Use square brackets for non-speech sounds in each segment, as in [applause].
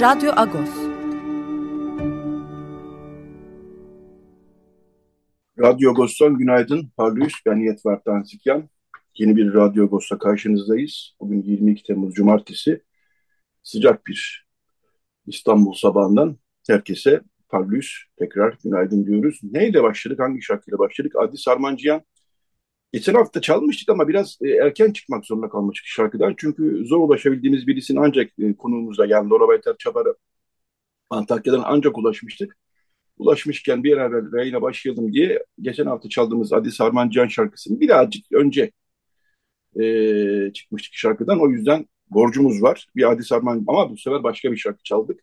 Radyo Agos. Radyo Agos'tan günaydın. Parlıyız. Ben Yetvar Tansikyan. Yeni bir Radyo Agos'ta karşınızdayız. Bugün 22 Temmuz Cumartesi. Sıcak bir İstanbul sabahından herkese parlıyız. Tekrar günaydın diyoruz. Neyle başladık? Hangi şarkıyla başladık? Adi Sarmancıyan Geçen hafta çalmıştık ama biraz e, erken çıkmak zorunda kalmıştık şarkıdan. Çünkü zor ulaşabildiğimiz birisinin ancak e, konuğumuzda yani Dora Baytar Çabar'a Antakya'dan ancak ulaşmıştık. Ulaşmışken bir an evvel yayına başlayalım diye geçen hafta çaldığımız Adi Sarmancan şarkısını birazcık önce e, çıkmıştık şarkıdan. O yüzden borcumuz var. Bir Adi Sarman ama bu sefer başka bir şarkı çaldık.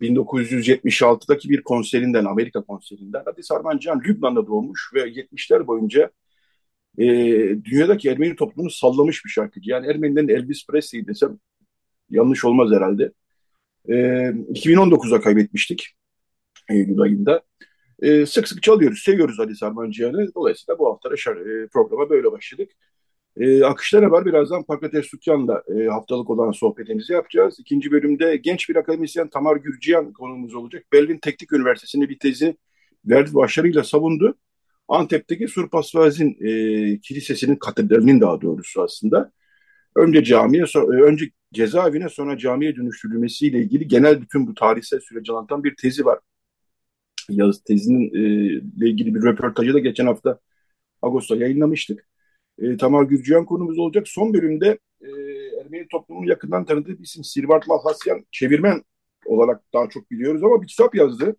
1976'daki bir konserinden, Amerika konserinden. Adi Sarmancan Lübnan'da doğmuş ve 70'ler boyunca e, dünyadaki Ermeni toplumunu sallamış bir şarkıcı. Yani Ermenilerin Elvis Presley desem yanlış olmaz herhalde. E, 2019'da kaybetmiştik Eylül ayında. E, sık sık çalıyoruz, seviyoruz Ali Sarmancıyan'ı. Dolayısıyla bu hafta e, programa böyle başladık. E, akışlara var. Birazdan Pakrates Sutyan'la e, haftalık olan sohbetimizi yapacağız. İkinci bölümde genç bir akademisyen Tamar Gürciyan konuğumuz olacak. Belvin Teknik Üniversitesi'nde bir tezi verdi başarıyla savundu. Antep'teki Surpasvazin e, Kilisesi'nin katedralinin daha doğrusu aslında önce camiye e, önce cezaevine sonra camiye dönüştürülmesiyle ilgili genel bütün bu tarihsel süreci anlatan bir tezi var. Yaz tezinin e, ilgili bir röportajı da geçen hafta Ağustos'ta yayınlamıştık. E, Tamar Gürcüyan konumuz olacak. Son bölümde e, Ermeni toplumunun yakından tanıdığı bir isim Sirvart Malhasyan çevirmen olarak daha çok biliyoruz ama bir kitap yazdı.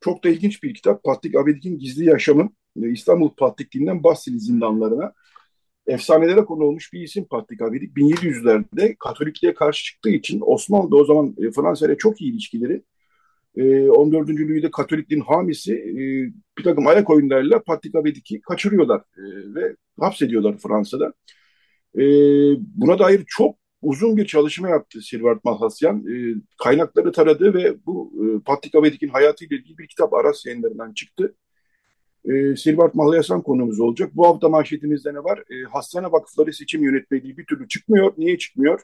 Çok da ilginç bir kitap. Patrik Abedik'in Gizli Yaşamı. İstanbul Patrikliğinden Basili zindanlarına efsanelere konu olmuş bir isim Patrik Avedik. 1700'lerde Katolikliğe karşı çıktığı için Osmanlı o zaman e, Fransa ile çok iyi ilişkileri. 14. E, Louis'de Katolikliğin hamisi e, bir takım ayak oyunlarıyla Patrik Avedik'i kaçırıyorlar ve hapsediyorlar Fransa'da. Buna dair çok uzun bir çalışma yaptı Silvart Malhasyan. Kaynakları taradı ve bu Patrik Avedik'in hayatıyla ilgili bir kitap Aras yayınlarından çıktı e, Silvart Malayasan konumuz olacak. Bu hafta manşetimizde ne var? E, hastane vakıfları seçim yönetmeliği bir türlü çıkmıyor. Niye çıkmıyor?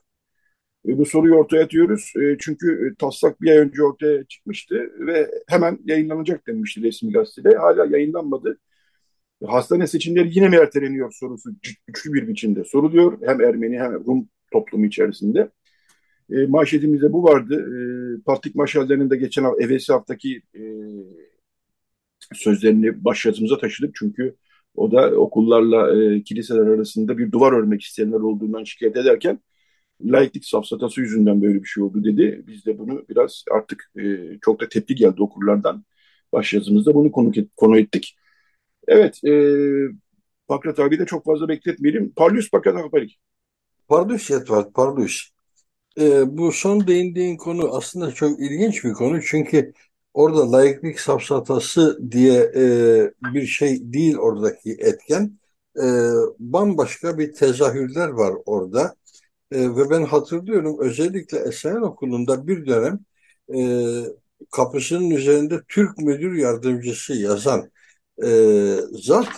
E, bu soruyu ortaya atıyoruz. E, çünkü e, taslak bir ay önce ortaya çıkmıştı ve hemen yayınlanacak denmişti resmi gazetede. Hala yayınlanmadı. Hastane seçimleri yine mi erteleniyor sorusu güçlü bir biçimde soruluyor. Hem Ermeni hem Rum toplumu içerisinde. E, manşetimizde bu vardı. E, Partik Maşallerinin de geçen hafta, evvelsi haftaki e, sözlerini başyazımıza taşıdık. Çünkü o da okullarla e, kiliseler arasında bir duvar örmek isteyenler olduğundan şikayet ederken laiklik safsatası yüzünden böyle bir şey oldu dedi. Biz de bunu biraz artık e, çok da tepki geldi okurlardan. Başyazımızda bunu konu, konu ettik. Evet, e, Pakrat abi de çok fazla bekletmeyelim. Parlus Pakrat Akbarik. Parlus Yetvat, Parlus. E, bu son değindiğin konu aslında çok ilginç bir konu. Çünkü orada layıklık safsatası diye e, bir şey değil oradaki etken. E, bambaşka bir tezahürler var orada. E, ve ben hatırlıyorum özellikle Esayen Okulu'nda bir dönem e, kapısının üzerinde Türk Müdür Yardımcısı yazan e, zat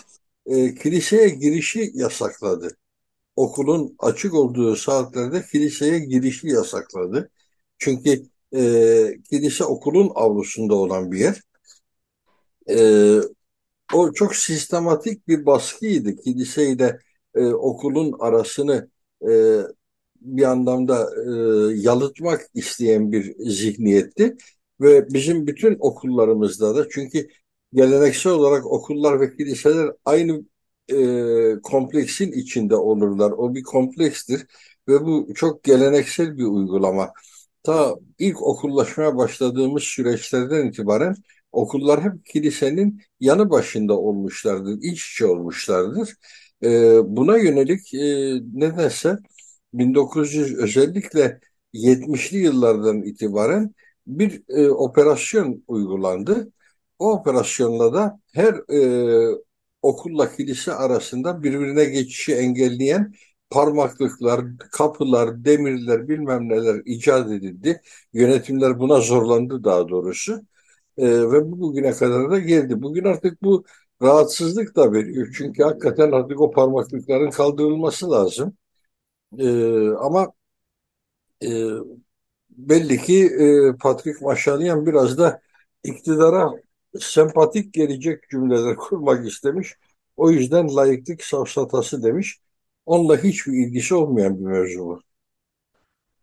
e, kiliseye girişi yasakladı. Okulun açık olduğu saatlerde kiliseye girişi yasakladı. Çünkü e, kilise okulun avlusunda olan bir yer. E, o çok sistematik bir baskıydı. Kiliseyle e, okulun arasını e, bir anlamda e, yalıtmak isteyen bir zihniyetti. Ve bizim bütün okullarımızda da çünkü geleneksel olarak okullar ve kiliseler aynı e, kompleksin içinde olurlar. O bir komplekstir ve bu çok geleneksel bir uygulama ta ilk okullaşmaya başladığımız süreçlerden itibaren okullar hep kilisenin yanı başında olmuşlardır, iç içe olmuşlardır. E, buna yönelik e, nedense 1900 özellikle 70'li yıllardan itibaren bir e, operasyon uygulandı. O operasyonla da her e, okulla kilise arasında birbirine geçişi engelleyen parmaklıklar, kapılar, demirler bilmem neler icat edildi. Yönetimler buna zorlandı daha doğrusu. E, ve bu bugüne kadar da geldi. Bugün artık bu rahatsızlık da veriyor. Çünkü hakikaten artık o parmaklıkların kaldırılması lazım. E, ama e, belli ki e, Patrick Maşalyan biraz da iktidara sempatik gelecek cümleler kurmak istemiş. O yüzden layıklık safsatası demiş. Onunla hiçbir ilgisi olmayan bir mevzu bu.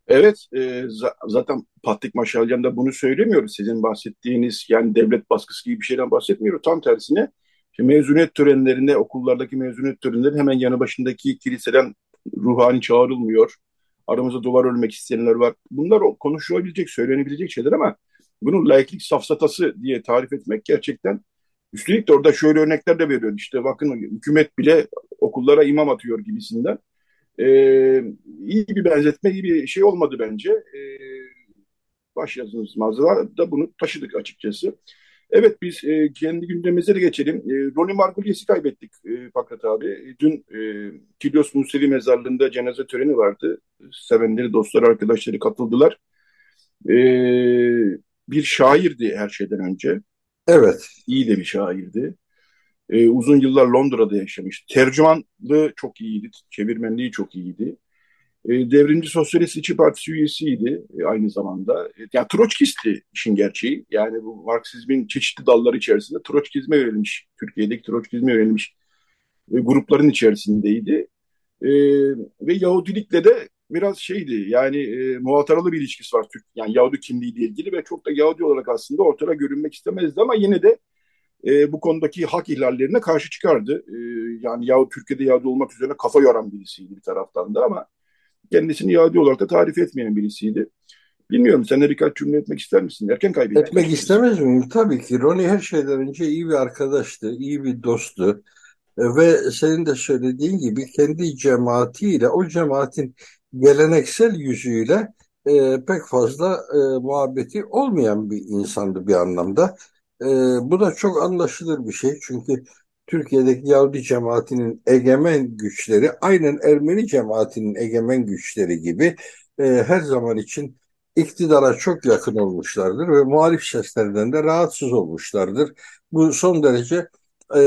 Evet, e, zaten Patrik Maşalyan da bunu söylemiyor. Sizin bahsettiğiniz yani devlet baskısı gibi bir şeyden bahsetmiyor. Tam tersine işte mezuniyet törenlerinde, okullardaki mezuniyet törenlerinde hemen yanı başındaki kiliseden ruhani çağrılmıyor. Aramızda duvar ölmek isteyenler var. Bunlar konuşulabilecek, söylenebilecek şeyler ama bunu laiklik safsatası diye tarif etmek gerçekten üstelik de orada şöyle örnekler de veriyor. İşte bakın hükümet bile okullara imam atıyor gibisinden. Ee, iyi bir benzetme, iyi bir şey olmadı bence. Ee, başyazımızda da bunu taşıdık açıkçası. Evet biz e, kendi gündemimize de geçelim. E, Ronnie Margulies'i kaybettik e, Fakrat abi. Dün e, Kilyos Musevi mezarlığında cenaze töreni vardı. Sevenleri, dostları, arkadaşları katıldılar. E, bir şairdi her şeyden önce. Evet. İyi de bir şairdi. E, uzun yıllar Londra'da yaşamış. Tercümanlığı çok iyiydi, çevirmenliği çok iyiydi. E, devrimci Sosyalist İçi Partisi üyesiydi e, aynı zamanda. E, yani Troçkisti işin gerçeği. Yani bu Marksizmin çeşitli dalları içerisinde Troçkizme yönelmiş, Türkiye'deki Troçkizme yönelmiş e, grupların içerisindeydi. E, ve Yahudilikle de biraz şeydi yani e, muhataralı bir ilişkisi var Türk yani Yahudi kimliğiyle ilgili ve çok da Yahudi olarak aslında ortada görünmek istemezdi ama yine de e, bu konudaki hak ihlallerine karşı çıkardı. E, yani Yahudi Türkiye'de Yahudi olmak üzere kafa yoran birisiydi bir taraftan da ama kendisini Yahudi olarak da tarif etmeyen birisiydi. Bilmiyorum sen de birkaç cümle etmek ister misin? Erken kaybettik. Etmek istemez miyim? Tabii ki. Ronnie her şeyden önce iyi bir arkadaştı, iyi bir dosttu. E, ve senin de söylediğin gibi kendi cemaatiyle, o cemaatin geleneksel yüzüyle e, pek fazla e, muhabbeti olmayan bir insandı bir anlamda. E, bu da çok anlaşılır bir şey. Çünkü Türkiye'deki Yahudi cemaatinin egemen güçleri aynen Ermeni cemaatinin egemen güçleri gibi e, her zaman için iktidara çok yakın olmuşlardır ve muhalif seslerden de rahatsız olmuşlardır. Bu son derece e,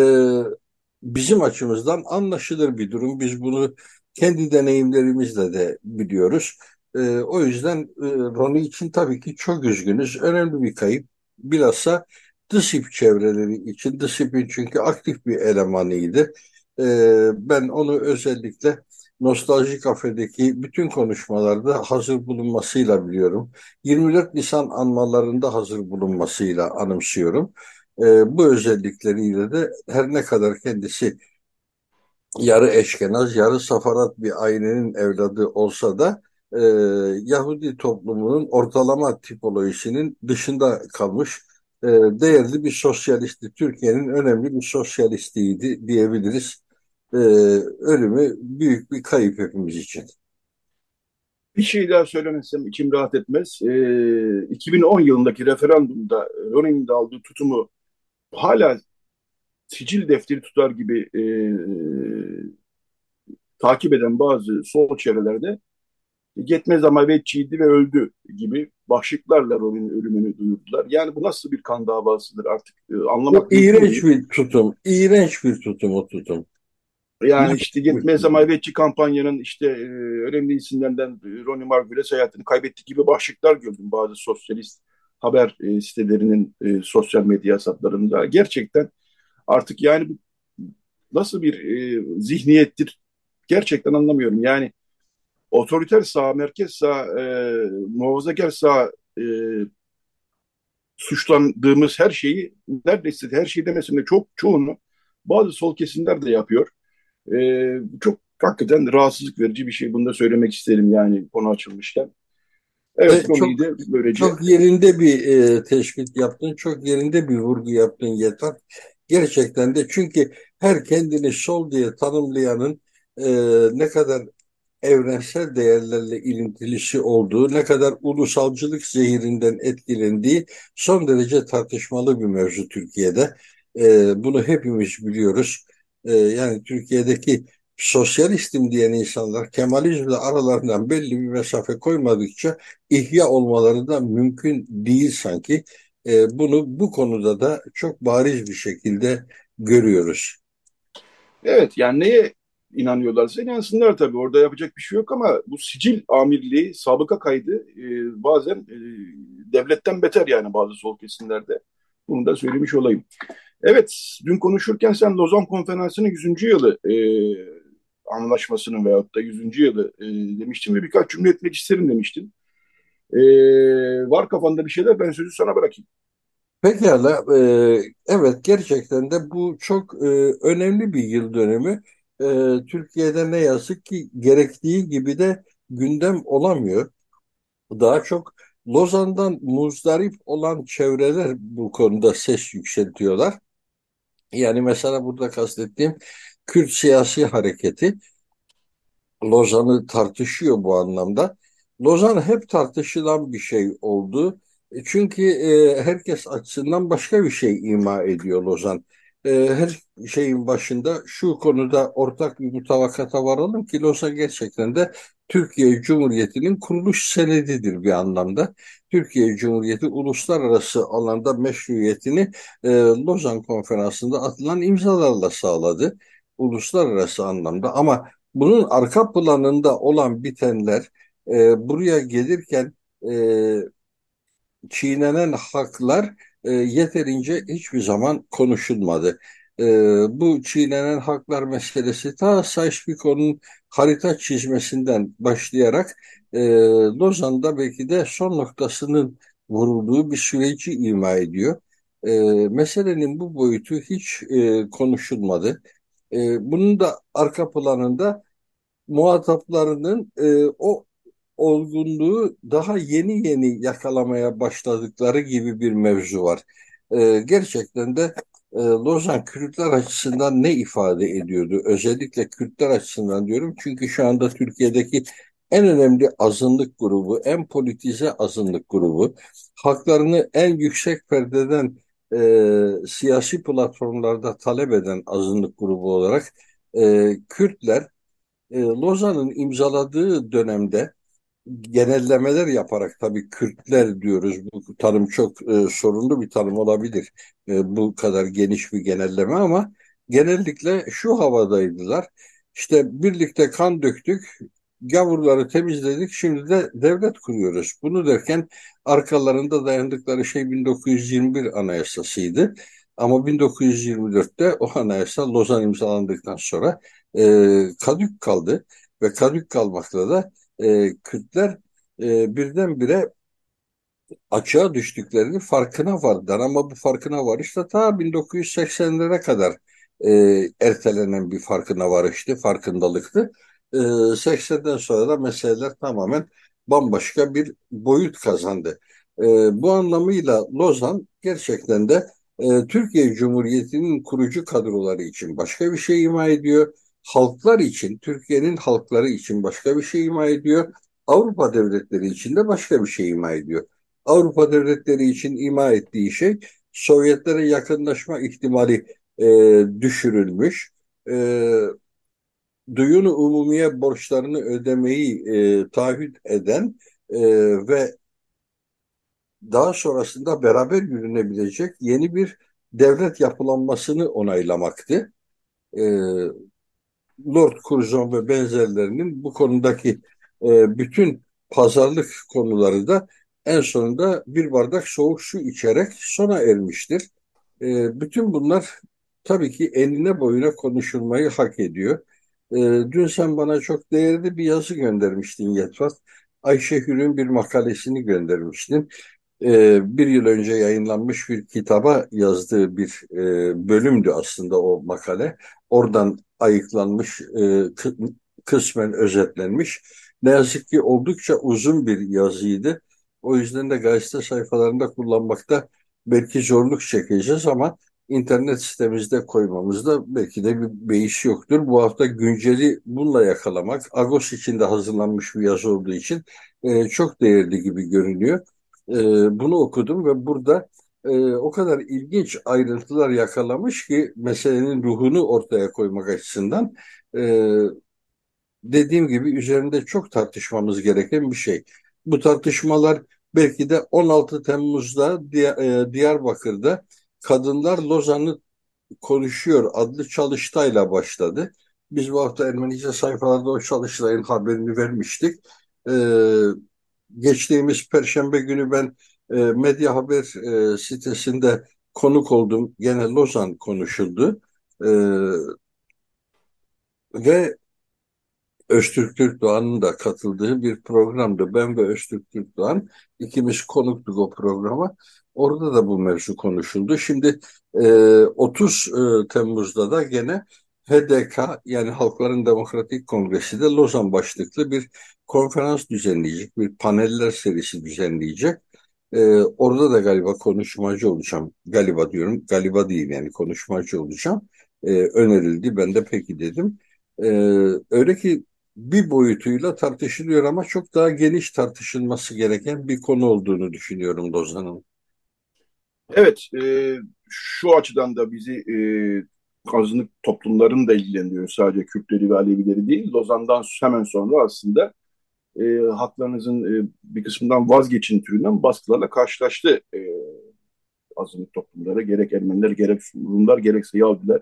bizim açımızdan anlaşılır bir durum. Biz bunu kendi deneyimlerimizle de biliyoruz. E, o yüzden e, Roni için tabii ki çok üzgünüz. Önemli bir kayıp. Bilhassa DİSİP çevreleri için. DİSİP'in çünkü aktif bir elemanıydı. E, ben onu özellikle Nostalji Kafe'deki bütün konuşmalarda hazır bulunmasıyla biliyorum. 24 Nisan anmalarında hazır bulunmasıyla anımsıyorum. E, bu özellikleriyle de her ne kadar kendisi yarı eşkenaz, yarı safarat bir ailenin evladı olsa da e, Yahudi toplumunun ortalama tipolojisinin dışında kalmış e, değerli bir sosyalisti. Türkiye'nin önemli bir sosyalistiydi diyebiliriz. E, ölümü büyük bir kayıp hepimiz için. Bir şey daha söylemezsem içim rahat etmez. E, 2010 yılındaki referandumda Ronnie'nin de aldığı tutumu hala sicil defteri tutar gibi e, takip eden bazı sol çevrelerde yetmez ama vetçiydi ve öldü gibi başlıklarla onun ölümünü duyurdular. Yani bu nasıl bir kan davasıdır artık e, anlamak bu iğrenç bir tutum. İğrenç bir tutum o tutum. Yani işte yetmez ama vetçi kampanyanın işte e, önemli isimlerinden Ronnie Margules hayatını kaybetti gibi başlıklar gördüm bazı sosyalist haber e, sitelerinin e, sosyal medya hesaplarında. Gerçekten artık yani nasıl bir e, zihniyettir gerçekten anlamıyorum. Yani otoriter sağ, merkez sağ, e, muhafazakar sağ e, suçlandığımız her şeyi neredeyse her şey demesem de çok çoğunu bazı sol kesimler de yapıyor. E, çok hakikaten rahatsızlık verici bir şey. Bunu da söylemek isterim yani konu açılmışken. Evet, çok, böylece... çok yerinde bir e, teşvik yaptın, çok yerinde bir vurgu yaptın yeter. Gerçekten de çünkü her kendini sol diye tanımlayanın e, ne kadar evrensel değerlerle ilintilisi olduğu, ne kadar ulusalcılık zehirinden etkilendiği son derece tartışmalı bir mevzu Türkiye'de. E, bunu hepimiz biliyoruz. E, yani Türkiye'deki sosyalistim diyen insanlar Kemalizmle aralarından belli bir mesafe koymadıkça ihya olmaları da mümkün değil sanki. E, bunu bu konuda da çok bariz bir şekilde görüyoruz. Evet yani neye inanıyorlarsa inansınlar tabii. Orada yapacak bir şey yok ama bu sicil amirliği, sabıka kaydı e, bazen e, devletten beter yani bazı sol kesimlerde. Bunu da söylemiş olayım. Evet, dün konuşurken sen Lozan Konferansı'nın 100. yılı e, anlaşmasının veyahut da 100. yılı e, demiştin ve birkaç cümle etmek isterim demiştin. E, var kafanda bir şeyler ben sözü sana bırakayım. Pekala, e, evet gerçekten de bu çok e, önemli bir yıl dönümü. E, Türkiye'de ne yazık ki gerektiği gibi de gündem olamıyor. Daha çok Lozan'dan muzdarip olan çevreler bu konuda ses yükseltiyorlar. Yani mesela burada kastettiğim Kürt siyasi hareketi Lozan'ı tartışıyor bu anlamda. Lozan hep tartışılan bir şey oldu. E, çünkü e, herkes açısından başka bir şey ima ediyor Lozan. E, her şeyin başında şu konuda ortak bir mutabakata varalım ki Lozan gerçekten de Türkiye Cumhuriyeti'nin kuruluş senedidir bir anlamda. Türkiye Cumhuriyeti uluslararası alanda meşruiyetini e, Lozan Konferansı'nda atılan imzalarla sağladı. Uluslararası anlamda ama bunun arka planında olan bitenler e, buraya gelirken e, çiğnenen haklar e, yeterince hiçbir zaman konuşulmadı. E, bu çiğnenen haklar meselesi ta Sykes-Pico'nun harita çizmesinden başlayarak e, Lozan'da belki de son noktasının vurulduğu bir süreci ima ediyor. E, meselenin bu boyutu hiç e, konuşulmadı. E, bunun da arka planında muhataplarının e, o olgunluğu daha yeni yeni yakalamaya başladıkları gibi bir mevzu var. E, gerçekten de e, Lozan Kürtler açısından ne ifade ediyordu? Özellikle Kürtler açısından diyorum çünkü şu anda Türkiye'deki en önemli azınlık grubu, en politize azınlık grubu, haklarını en yüksek perdeden e, siyasi platformlarda talep eden azınlık grubu olarak e, Kürtler e, Lozan'ın imzaladığı dönemde genellemeler yaparak tabii Kürtler diyoruz. Bu tanım çok e, sorunlu bir tanım olabilir. E, bu kadar geniş bir genelleme ama genellikle şu havadaydılar. İşte birlikte kan döktük, gavurları temizledik, şimdi de devlet kuruyoruz. Bunu derken arkalarında dayandıkları şey 1921 anayasasıydı. Ama 1924'te o anayasa Lozan imzalandıktan sonra e, kadük kaldı ve kadük kalmakla da e, Kürtler e, birdenbire açığa düştüklerini farkına vardılar. Ama bu farkına varış da ta 1980'lere kadar e, ertelenen bir farkına varıştı, farkındalıktı. E, 80'den sonra da meseleler tamamen bambaşka bir boyut kazandı. E, bu anlamıyla Lozan gerçekten de e, Türkiye Cumhuriyeti'nin kurucu kadroları için başka bir şey ima ediyor halklar için, Türkiye'nin halkları için başka bir şey ima ediyor. Avrupa devletleri için de başka bir şey ima ediyor. Avrupa devletleri için ima ettiği şey Sovyetlere yakınlaşma ihtimali e, düşürülmüş. E, duyunu umumiye borçlarını ödemeyi e, taahhüt eden e, ve daha sonrasında beraber yürünebilecek yeni bir devlet yapılanmasını onaylamaktı. E, Lord Curzon ve benzerlerinin bu konudaki e, bütün pazarlık konuları da en sonunda bir bardak soğuk su içerek sona ermiştir. E, bütün bunlar tabii ki enine boyuna konuşulmayı hak ediyor. E, dün sen bana çok değerli bir yazı göndermiştin Yetvat. Ayşe Hür'ün bir makalesini göndermiştin. E, bir yıl önce yayınlanmış bir kitaba yazdığı bir e, bölümdü aslında o makale. Oradan ayıklanmış, e, kısmen özetlenmiş. Ne yazık ki oldukça uzun bir yazıydı. O yüzden de gazete sayfalarında kullanmakta belki zorluk çekeceğiz ama internet sitemizde koymamızda belki de bir beis yoktur. Bu hafta günceli bununla yakalamak, Agos içinde hazırlanmış bir yazı olduğu için e, çok değerli gibi görünüyor. E, bunu okudum ve burada e, o kadar ilginç ayrıntılar yakalamış ki meselenin ruhunu ortaya koymak açısından e, dediğim gibi üzerinde çok tartışmamız gereken bir şey. Bu tartışmalar belki de 16 Temmuz'da e, Diyarbakır'da Kadınlar Lozan'ı konuşuyor adlı çalıştayla başladı. Biz bu hafta Ermenice sayfalarda o çalıştayın haberini vermiştik. Ee, geçtiğimiz Perşembe günü ben e, Medya Haber e, sitesinde konuk oldum. Gene Lozan konuşuldu. Ee, ve Öztürk Türkdoğan'ın da katıldığı bir programdı. Ben ve Öztürk Türkdoğan ikimiz konuktuk o programa. Orada da bu mevzu konuşuldu. Şimdi e, 30 e, Temmuz'da da gene HDK yani Halkların Demokratik Kongresi de Lozan başlıklı bir konferans düzenleyecek, bir paneller serisi düzenleyecek. Ee, orada da galiba konuşmacı olacağım. Galiba diyorum, galiba değil yani konuşmacı olacağım. Ee, önerildi, ben de peki dedim. Ee, öyle ki bir boyutuyla tartışılıyor ama çok daha geniş tartışılması gereken bir konu olduğunu düşünüyorum Lozan'ın. Evet, e, şu açıdan da bizi e, azınlık toplumların da ilgilendiriyor. Sadece Kürtleri ve Alevileri değil. Lozan'dan hemen sonra aslında e, haklarınızın e, bir kısmından vazgeçin türünden baskılarla karşılaştı e, azınlık toplumları. Gerek Ermeniler, gerek Rumlar, gerekse Yahudiler.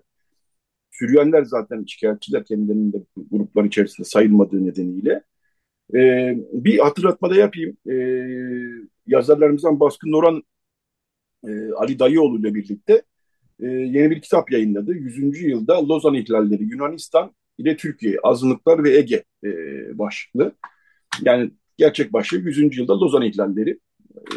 Süryaniler zaten şikayetçiler kendilerinin de gruplar içerisinde sayılmadığı nedeniyle. E, bir hatırlatma da yapayım. E, yazarlarımızdan Baskın Noran e, Ali Dayıoğlu ile birlikte e, yeni bir kitap yayınladı. 100. yılda Lozan ihlalleri Yunanistan ile Türkiye, azınlıklar ve Ege e, başlıklı. Yani gerçek başlığı 100. yılda Lozan ihlalleri. E,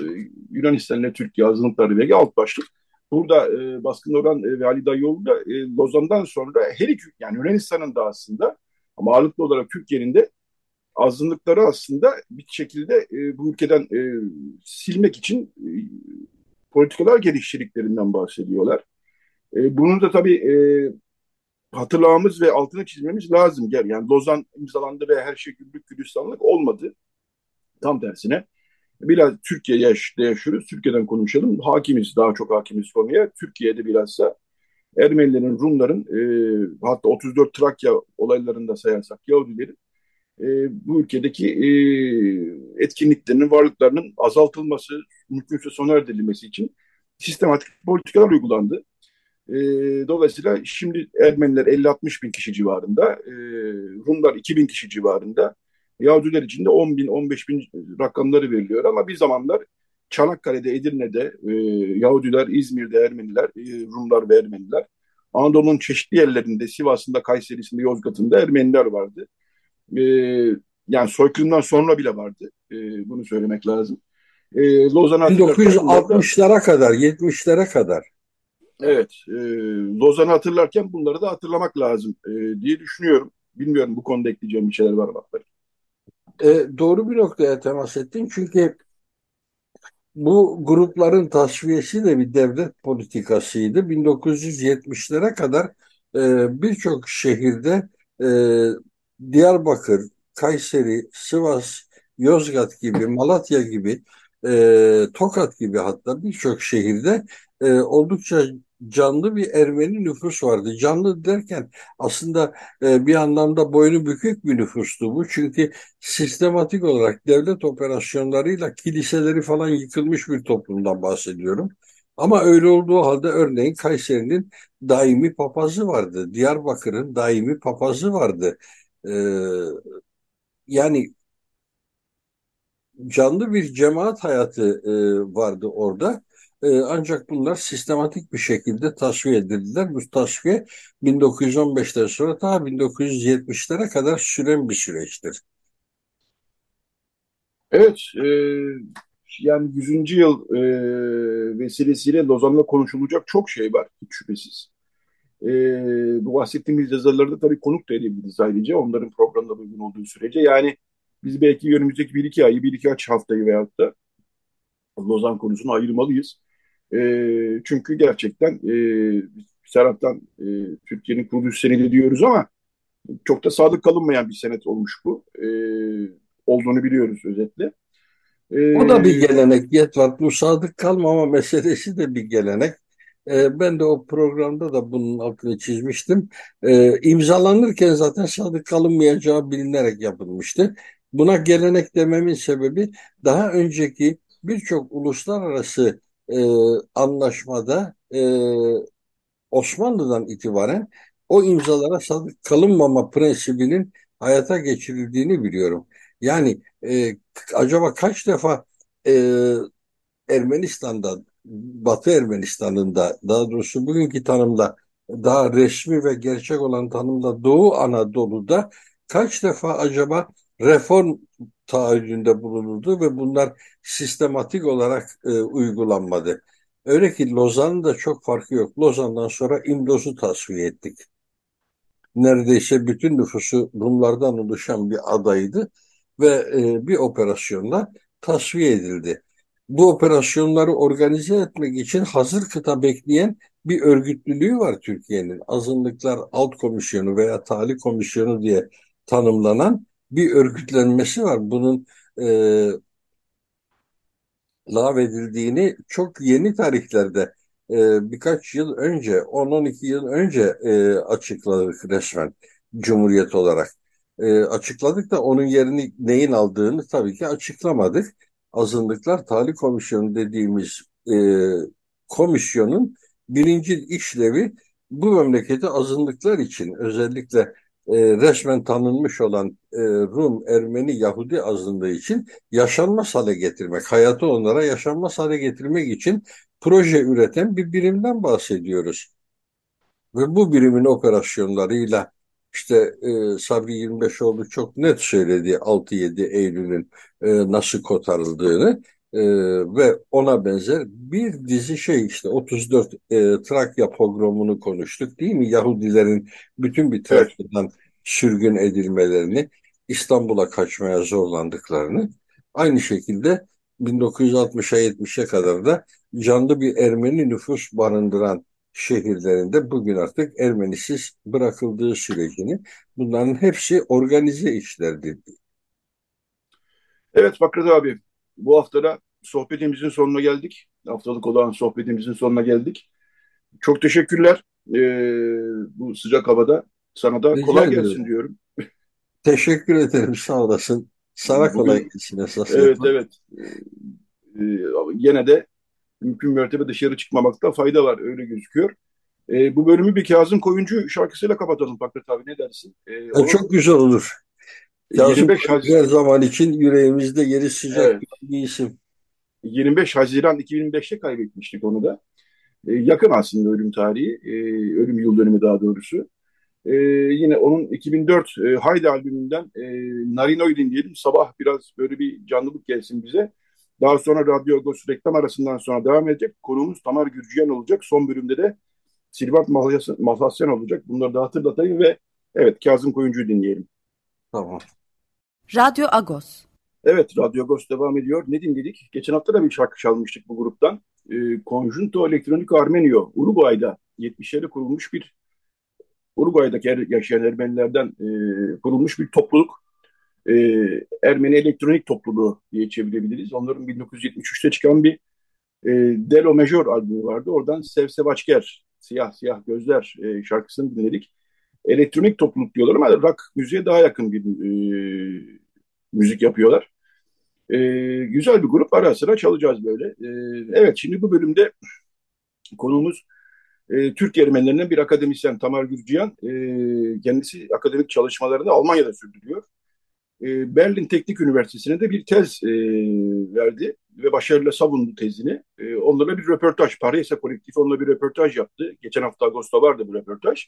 Yunanistan ile Türkiye, azınlıklar ve Ege alt başlık. Burada e, Baskın Orhan e, ve Ali Dayıoğlu da e, Lozan'dan sonra her iki, yani Yunanistan'ın da aslında ama ağırlıklı olarak Türkiye'nin de azınlıkları aslında bir şekilde e, bu ülkeden e, silmek için e, politikalar geliştirdiklerini bahsediyorlar. E, bunu da tabii e, hatırlamamız ve altına çizmemiz lazım. Yani Lozan imzalandı ve her şey güllük gülistanlık olmadı. Tam tersine. Biraz Türkiye'de yaşıyoruz. Türkiye'den konuşalım. Hakimiz, daha çok hakimiz konuya. Türkiye'de bilhassa Ermenilerin, Rumların, e, hatta 34 Trakya olaylarında sayarsak Yahudilerin e, bu ülkedeki e, etkinliklerinin, varlıklarının azaltılması, mümkünse sona erdirilmesi için sistematik politikalar uygulandı. E, dolayısıyla şimdi Ermeniler 50-60 bin kişi civarında, e, Rumlar 2 bin kişi civarında, Yahudiler için de 10 bin, 15 bin rakamları veriliyor ama bir zamanlar Çanakkale'de, Edirne'de e, Yahudiler, İzmir'de Ermeniler, e, Rumlar ve Ermeniler, Anadolu'nun çeşitli yerlerinde, Sivas'ında, Kayseri'sinde, Yozgat'ında Ermeniler vardı. E, yani soykırımdan sonra bile vardı. E, bunu söylemek lazım. E, Lozan'a 1960'lara kadar, 70'lere kadar. Evet, e, Lozan'ı hatırlarken bunları da hatırlamak lazım e, diye düşünüyorum. Bilmiyorum bu konuda ekleyeceğim bir şeyler var mı? E, doğru bir noktaya temas ettin çünkü bu grupların tasfiyesi de bir devlet politikasıydı. 1970'lere kadar e, birçok şehirde e, Diyarbakır, Kayseri, Sivas, Yozgat gibi, Malatya gibi, e, Tokat gibi hatta birçok şehirde e, oldukça canlı bir Ermeni nüfus vardı. Canlı derken aslında e, bir anlamda boynu bükük bir nüfustu bu. Çünkü sistematik olarak devlet operasyonlarıyla kiliseleri falan yıkılmış bir toplumdan bahsediyorum. Ama öyle olduğu halde örneğin Kayseri'nin daimi papazı vardı. Diyarbakır'ın daimi papazı vardı. Ee, yani canlı bir cemaat hayatı e, vardı orada. E, ancak bunlar sistematik bir şekilde tasfiye edildiler. Bu tasfiye 1915'ten sonra ta 1970'lere kadar süren bir süreçtir. Evet, e, yani 100. yıl e, vesilesiyle Lozan'la konuşulacak çok şey var hiç şüphesiz. E, bu bahsettiğimiz yazarları da tabii konuk da edebiliriz ayrıca onların programda uygun olduğu sürece. Yani biz belki önümüzdeki bir iki ayı, bir iki aç haftayı veyahut da Lozan konusunu ayırmalıyız. E, çünkü gerçekten e, Serhat'tan e, Türkiye'nin kuruluş senedi diyoruz ama çok da sadık kalınmayan bir senet olmuş bu. E, olduğunu biliyoruz özetle. E, o da bir gelenek Yetvat. Bu sadık kalmama meselesi de bir gelenek. E, ben de o programda da bunun altını çizmiştim. E, imzalanırken zaten sadık kalınmayacağı bilinerek yapılmıştı. Buna gelenek dememin sebebi daha önceki birçok uluslararası e, anlaşmada e, Osmanlı'dan itibaren o imzalara sadık kalınmama prensibinin hayata geçirildiğini biliyorum. Yani e, acaba kaç defa e, Ermenistan'da, Batı Ermenistan'ında daha doğrusu bugünkü tanımda daha resmi ve gerçek olan tanımda Doğu Anadolu'da kaç defa acaba reform taahhüdünde bulunuldu ve bunlar sistematik olarak e, uygulanmadı. Öyle ki Lozan'ın da çok farkı yok. Lozan'dan sonra İmroz'u tasfiye ettik. Neredeyse bütün nüfusu Rumlardan oluşan bir adaydı ve e, bir operasyonla tasfiye edildi. Bu operasyonları organize etmek için hazır kıta bekleyen bir örgütlülüğü var Türkiye'nin. Azınlıklar Alt Komisyonu veya Tali Komisyonu diye tanımlanan bir örgütlenmesi var. Bunun e, lağvedildiğini çok yeni tarihlerde e, birkaç yıl önce 10-12 yıl önce e, açıkladık resmen Cumhuriyet olarak. E, açıkladık da onun yerini neyin aldığını tabii ki açıklamadık. Azınlıklar Tali Komisyonu dediğimiz e, komisyonun birinci işlevi bu memleketi azınlıklar için özellikle e, resmen tanınmış olan e, Rum, Ermeni, Yahudi azınlığı için yaşanmaz hale getirmek, hayatı onlara yaşanmaz hale getirmek için proje üreten bir birimden bahsediyoruz. Ve bu birimin operasyonlarıyla işte e, Sabri 25oğlu çok net söyledi 6-7 Eylül'ün e, nasıl kotarıldığını e, ve ona benzer bir dizi şey işte 34 e, Trakya pogromunu konuştuk değil mi? Yahudilerin bütün bir Trakya'dan evet. sürgün edilmelerini, İstanbul'a kaçmaya zorlandıklarını, aynı şekilde 1960'a 70'e kadar da canlı bir Ermeni nüfus barındıran şehirlerinde bugün artık Ermenisiz bırakıldığı sürecini bunların hepsi organize işlerdi. Evet Fakret abi bu haftada sohbetimizin sonuna geldik. Haftalık olan sohbetimizin sonuna geldik. Çok teşekkürler ee, bu sıcak havada. Sana da Rica kolay ederim. gelsin diyorum. Teşekkür ederim sağ olasın. Sana Bugün, kolay gelsin esas. Evet yapma. evet. Ee, yine de mümkün mertebe dışarı çıkmamakta fayda var öyle gözüküyor. E, bu bölümü bir Kazım Koyuncu şarkısıyla kapatalım Fakret abi ne dersin? E, onu... Çok güzel olur. Kazım Haziran... her zaman için yüreğimizde yeri sıcak evet. bir isim. 25 Haziran 2005'te kaybetmiştik onu da. E, yakın aslında ölüm tarihi, e, ölüm yıl dönümü daha doğrusu. E, yine onun 2004 e, Haydi albümünden e, Narino'yu dinleyelim. Sabah biraz böyle bir canlılık gelsin bize. Daha sonra Radyo Agos reklam arasından sonra devam edecek. Konuğumuz Tamar Gürcüyen olacak. Son bölümde de Silvat Mahlasyan olacak. Bunları da hatırlatayım ve evet Kazım Koyuncu'yu dinleyelim. Tamam. Radyo Agos. Evet, Radyo Agos devam ediyor. Ne dinledik? Geçen hafta da bir şarkı çalmıştık bu gruptan. E, Conjunto Electronico Armenio, Uruguay'da 70'lerde kurulmuş bir Uruguay'daki yaşayan Ermenilerden e, kurulmuş bir topluluk. E, Ermeni Elektronik Topluluğu diye çevirebiliriz. Onların 1973'te çıkan bir e, Delo Major albümü vardı. Oradan Sev Sevaçker, Siyah Siyah Gözler e, şarkısını dinledik. Elektronik topluluk diyorlar ama rock müziğe daha yakın bir e, müzik yapıyorlar. E, güzel bir grup ara sıra çalacağız böyle. E, evet şimdi bu bölümde konuğumuz e, Türk Ermenilerinden bir akademisyen Tamar Gürciyan. E, kendisi akademik çalışmalarını Almanya'da sürdürüyor. E, Berlin Teknik Üniversitesi'ne de bir tez e, verdi ve başarıyla savundu tezini. E, onlarla bir röportaj, Paris'e kolektif onunla bir röportaj yaptı. Geçen hafta Ağustos'ta vardı bu röportaj.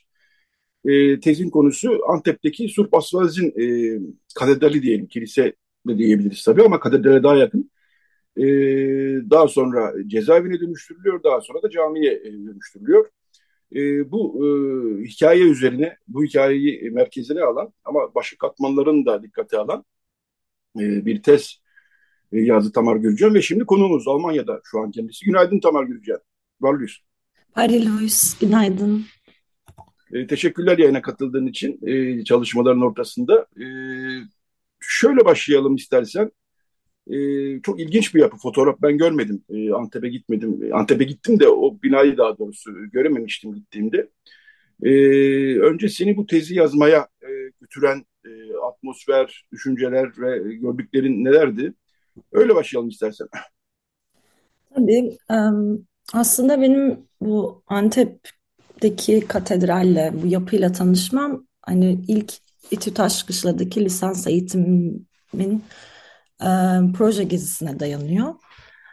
E, tezin konusu Antep'teki Surp Asvazin e, katedrali diyelim, kilise de diyebiliriz tabii ama katedrale daha yakın. E, daha sonra cezaevine dönüştürülüyor, daha sonra da camiye e, dönüştürülüyor. E, bu e, hikaye üzerine, bu hikayeyi merkezine alan ama başka katmanların da dikkate alan e, bir tez e, yazdı Tamar Gürcan ve şimdi konuğumuz Almanya'da şu an kendisi. Günaydın Tamar Gürcan. Varlıyız. Luis, günaydın. E, teşekkürler yayına katıldığın için e, çalışmaların ortasında. E, şöyle başlayalım istersen. E, çok ilginç bir yapı. Fotoğraf ben görmedim. E, Antep'e gitmedim. Antep'e gittim de o binayı daha doğrusu görememiştim gittiğimde. E, önce seni bu tezi yazmaya e, götüren e, atmosfer, düşünceler ve gördüklerin nelerdi? Öyle başlayalım istersen. Tabii. Aslında benim bu Antep'teki katedralle, bu yapıyla tanışmam hani ilk İTÜ Taşkışla'daki lisans eğitimimin e, proje gezisine dayanıyor.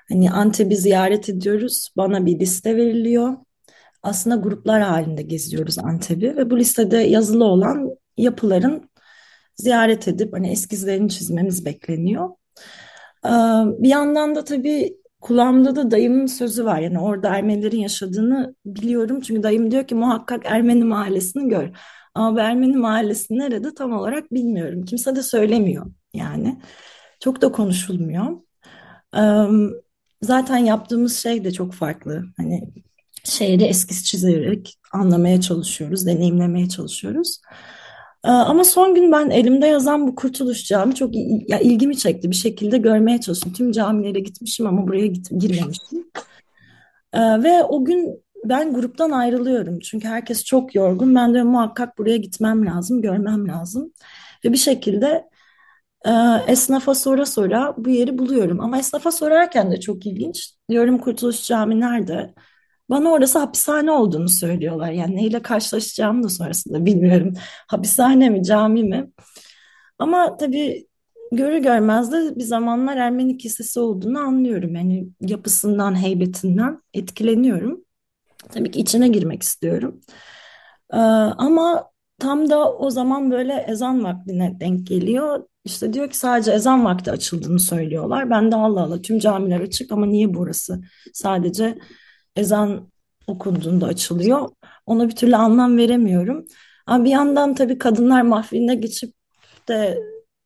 Hani Antep'i ziyaret ediyoruz, bana bir liste veriliyor. Aslında gruplar halinde geziyoruz Antep'i ve bu listede yazılı olan yapıların ziyaret edip hani eskizlerini çizmemiz bekleniyor. Ee, bir yandan da tabii kulağımda da dayımın sözü var. Yani orada Ermenilerin yaşadığını biliyorum. Çünkü dayım diyor ki muhakkak Ermeni mahallesini gör. Ama Ermeni mahallesi nerede tam olarak bilmiyorum. Kimse de söylemiyor yani. Çok da konuşulmuyor. Zaten yaptığımız şey de çok farklı. Hani şehri eskiz çizerek anlamaya çalışıyoruz, deneyimlemeye çalışıyoruz. Ama son gün ben elimde yazan bu Kurtuluş Cami çok ya, ilgimi çekti. Bir şekilde görmeye çalıştım. Tüm camilere gitmişim ama buraya git, girmemiştim. Ve o gün ben gruptan ayrılıyorum. Çünkü herkes çok yorgun. Ben de muhakkak buraya gitmem lazım, görmem lazım. Ve bir şekilde esnafa sora sora bu yeri buluyorum. Ama esnafa sorarken de çok ilginç. Diyorum Kurtuluş Cami nerede? Bana orası hapishane olduğunu söylüyorlar. Yani neyle karşılaşacağımı da sonrasında bilmiyorum. [laughs] Hapishane mi, cami mi? Ama tabii görü görmez de bir zamanlar Ermeni kilisesi olduğunu anlıyorum. Yani yapısından, heybetinden etkileniyorum. Tabii ki içine girmek istiyorum. Ee, ama tam da o zaman böyle ezan vaktine denk geliyor. İşte diyor ki sadece ezan vakti açıldığını söylüyorlar. Ben de Allah Allah tüm camiler açık ama niye burası sadece ezan okunduğunda açılıyor. Ona bir türlü anlam veremiyorum. Ama bir yandan tabii kadınlar mahfiline geçip de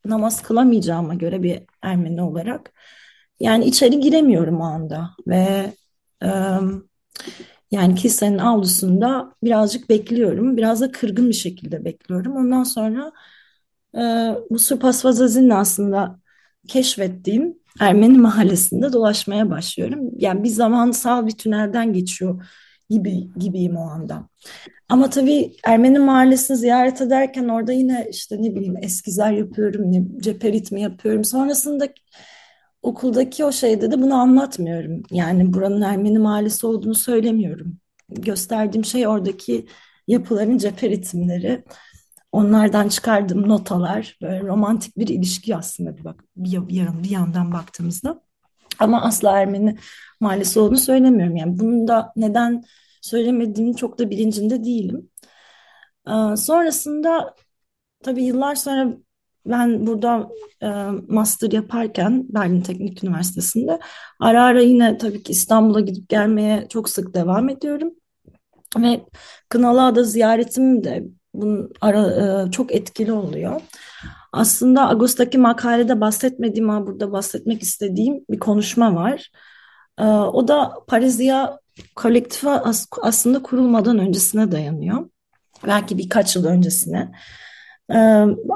namaz kılamayacağıma göre bir Ermeni olarak yani içeri giremiyorum o anda ve e, yani kilisenin avlusunda birazcık bekliyorum. Biraz da kırgın bir şekilde bekliyorum. Ondan sonra e, bu Surpasvazazin'le aslında keşfettiğim Ermeni mahallesinde dolaşmaya başlıyorum. Yani bir zamansal bir tünelden geçiyor gibi gibiyim o anda. Ama tabii Ermeni mahallesini ziyaret ederken orada yine işte ne bileyim eskizler yapıyorum, ne, cephe ritmi yapıyorum. Sonrasında okuldaki o şeyde de bunu anlatmıyorum. Yani buranın Ermeni mahallesi olduğunu söylemiyorum. Gösterdiğim şey oradaki yapıların cephe ritimleri. Onlardan çıkardığım notalar, böyle romantik bir ilişki aslında bir bak bir, bir, bir yandan baktığımızda. Ama asla Ermeni mahallesi olduğunu söylemiyorum. Yani bunun da neden söylemediğimi çok da bilincinde değilim. Ee, sonrasında tabii yıllar sonra ben burada e, master yaparken Berlin Teknik Üniversitesi'nde ara ara yine tabii ki İstanbul'a gidip gelmeye çok sık devam ediyorum. Ve Kınalıada ziyaretim de bunun ara, e, çok etkili oluyor. Aslında Ağustos'taki makalede bahsetmediğim ama burada bahsetmek istediğim bir konuşma var. E, o da Parizya kolektifi as aslında kurulmadan öncesine dayanıyor. Belki birkaç yıl öncesine. E,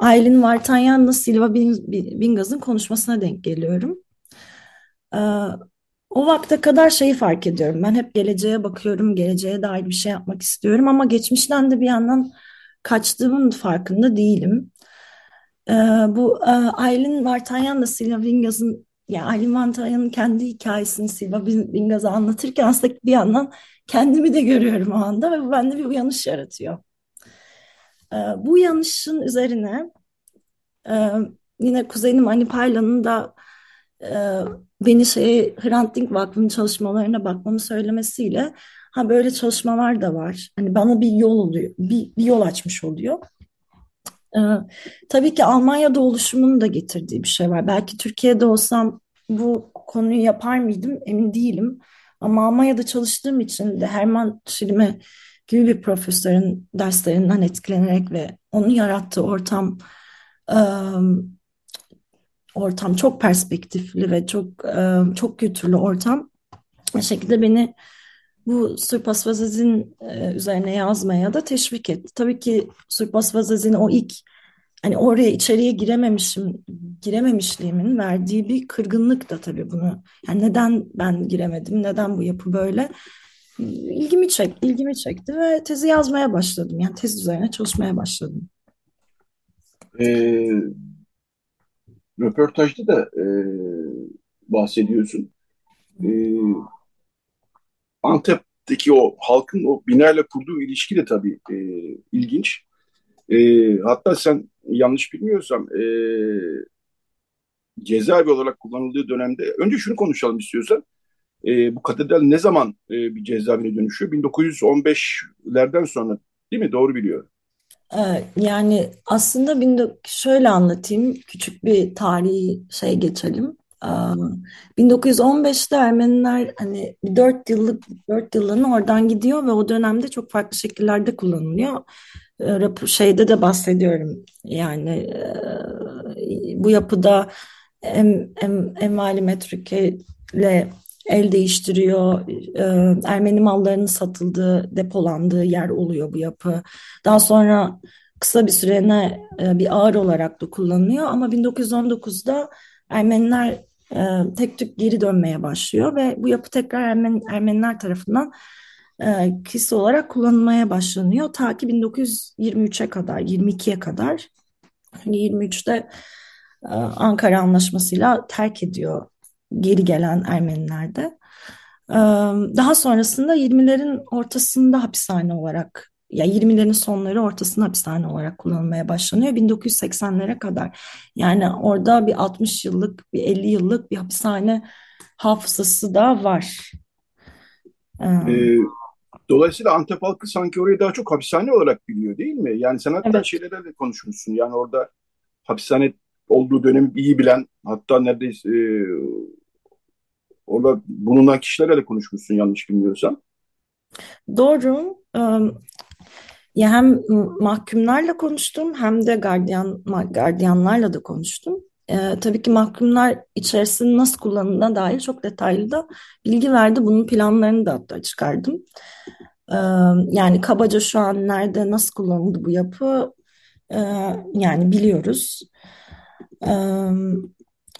Aylin Vartanyan'la Silva Bingaz'ın konuşmasına denk geliyorum. O vakte kadar şeyi fark ediyorum. Ben hep geleceğe bakıyorum, geleceğe dair bir şey yapmak istiyorum ama geçmişten de bir yandan kaçtığımın farkında değilim. Ee, bu e, Aylin Vartanyan da Silva Vingaz'ın yani Aylin Vartanyan'ın kendi hikayesini Silva Vingaz'a anlatırken aslında bir yandan kendimi de görüyorum o anda ve bu bende bir uyanış yaratıyor. Ee, bu uyanışın üzerine e, yine kuzenim Ani Parla'nın da e, beni şey Hrant Dink Vakfı'nın çalışmalarına bakmamı söylemesiyle ha böyle çalışmalar da var. Hani bana bir yol oluyor, bir, bir yol açmış oluyor. Ee, tabii ki Almanya'da oluşumun da getirdiği bir şey var. Belki Türkiye'de olsam bu konuyu yapar mıydım emin değilim. Ama Almanya'da çalıştığım için de Hermann Schilme gibi bir profesörün derslerinden etkilenerek ve onun yarattığı ortam ortam çok perspektifli ve çok çok kültürlü ortam bir şekilde beni bu Surpas Vazazin e, üzerine yazmaya da teşvik etti. Tabii ki Surpas Vazazin o ilk hani oraya içeriye girememişim, girememişliğimin verdiği bir kırgınlık da tabii bunu. Yani neden ben giremedim, neden bu yapı böyle? ilgimi çek, ilgimi çekti ve tezi yazmaya başladım. Yani tez üzerine çalışmaya başladım. E, röportajda da e, bahsediyorsun. E, Antep'teki o halkın o binayla kurduğu ilişki de tabii e, ilginç. E, hatta sen yanlış bilmiyorsam e, cezaevi olarak kullanıldığı dönemde önce şunu konuşalım istiyorsan. E, bu katedral ne zaman e, bir cezaevine dönüşüyor? 1915'lerden sonra değil mi? Doğru biliyorum. Ee, yani aslında şöyle anlatayım, küçük bir tarihi şey geçelim. 1915'te Ermeniler hani 4 yıllık 4 yıllığına oradan gidiyor ve o dönemde çok farklı şekillerde kullanılıyor. Ee, şeyde de bahsediyorum yani e, bu yapıda em, em, envali metrike ile el değiştiriyor. E, Ermeni mallarının satıldığı, depolandığı yer oluyor bu yapı. Daha sonra kısa bir sürene e, bir ağır olarak da kullanılıyor ama 1919'da Ermeniler e, tek tük geri dönmeye başlıyor ve bu yapı tekrar Ermen, Ermeniler tarafından e, kilise olarak kullanılmaya başlanıyor. Ta ki 1923'e kadar, 22'ye kadar. 23'te hani e, Ankara Anlaşması'yla terk ediyor geri gelen Ermeniler de. E, daha sonrasında 20'lerin ortasında hapishane olarak ya 20'lerin sonları ortasında hapishane olarak kullanılmaya başlanıyor 1980'lere kadar. Yani orada bir 60 yıllık, bir 50 yıllık bir hapishane hafızası da var. Ee, dolayısıyla Antep halkı sanki orayı daha çok hapishane olarak biliyor değil mi? Yani sen hatta evet. şeylerle de konuşmuşsun. Yani orada hapishane olduğu dönemi iyi bilen hatta neredeyse e, orada bulunan kişilerle de konuşmuşsun yanlış bilmiyorsam. Doğru. Ya hem mahkumlarla konuştum hem de gardiyan gardiyanlarla da konuştum. Ee, tabii ki mahkumlar içerisinde nasıl kullanıldığına dair çok detaylı da bilgi verdi. Bunun planlarını da hatta çıkardım. Ee, yani kabaca şu an nerede nasıl kullanıldı bu yapı ee, yani biliyoruz. Ee,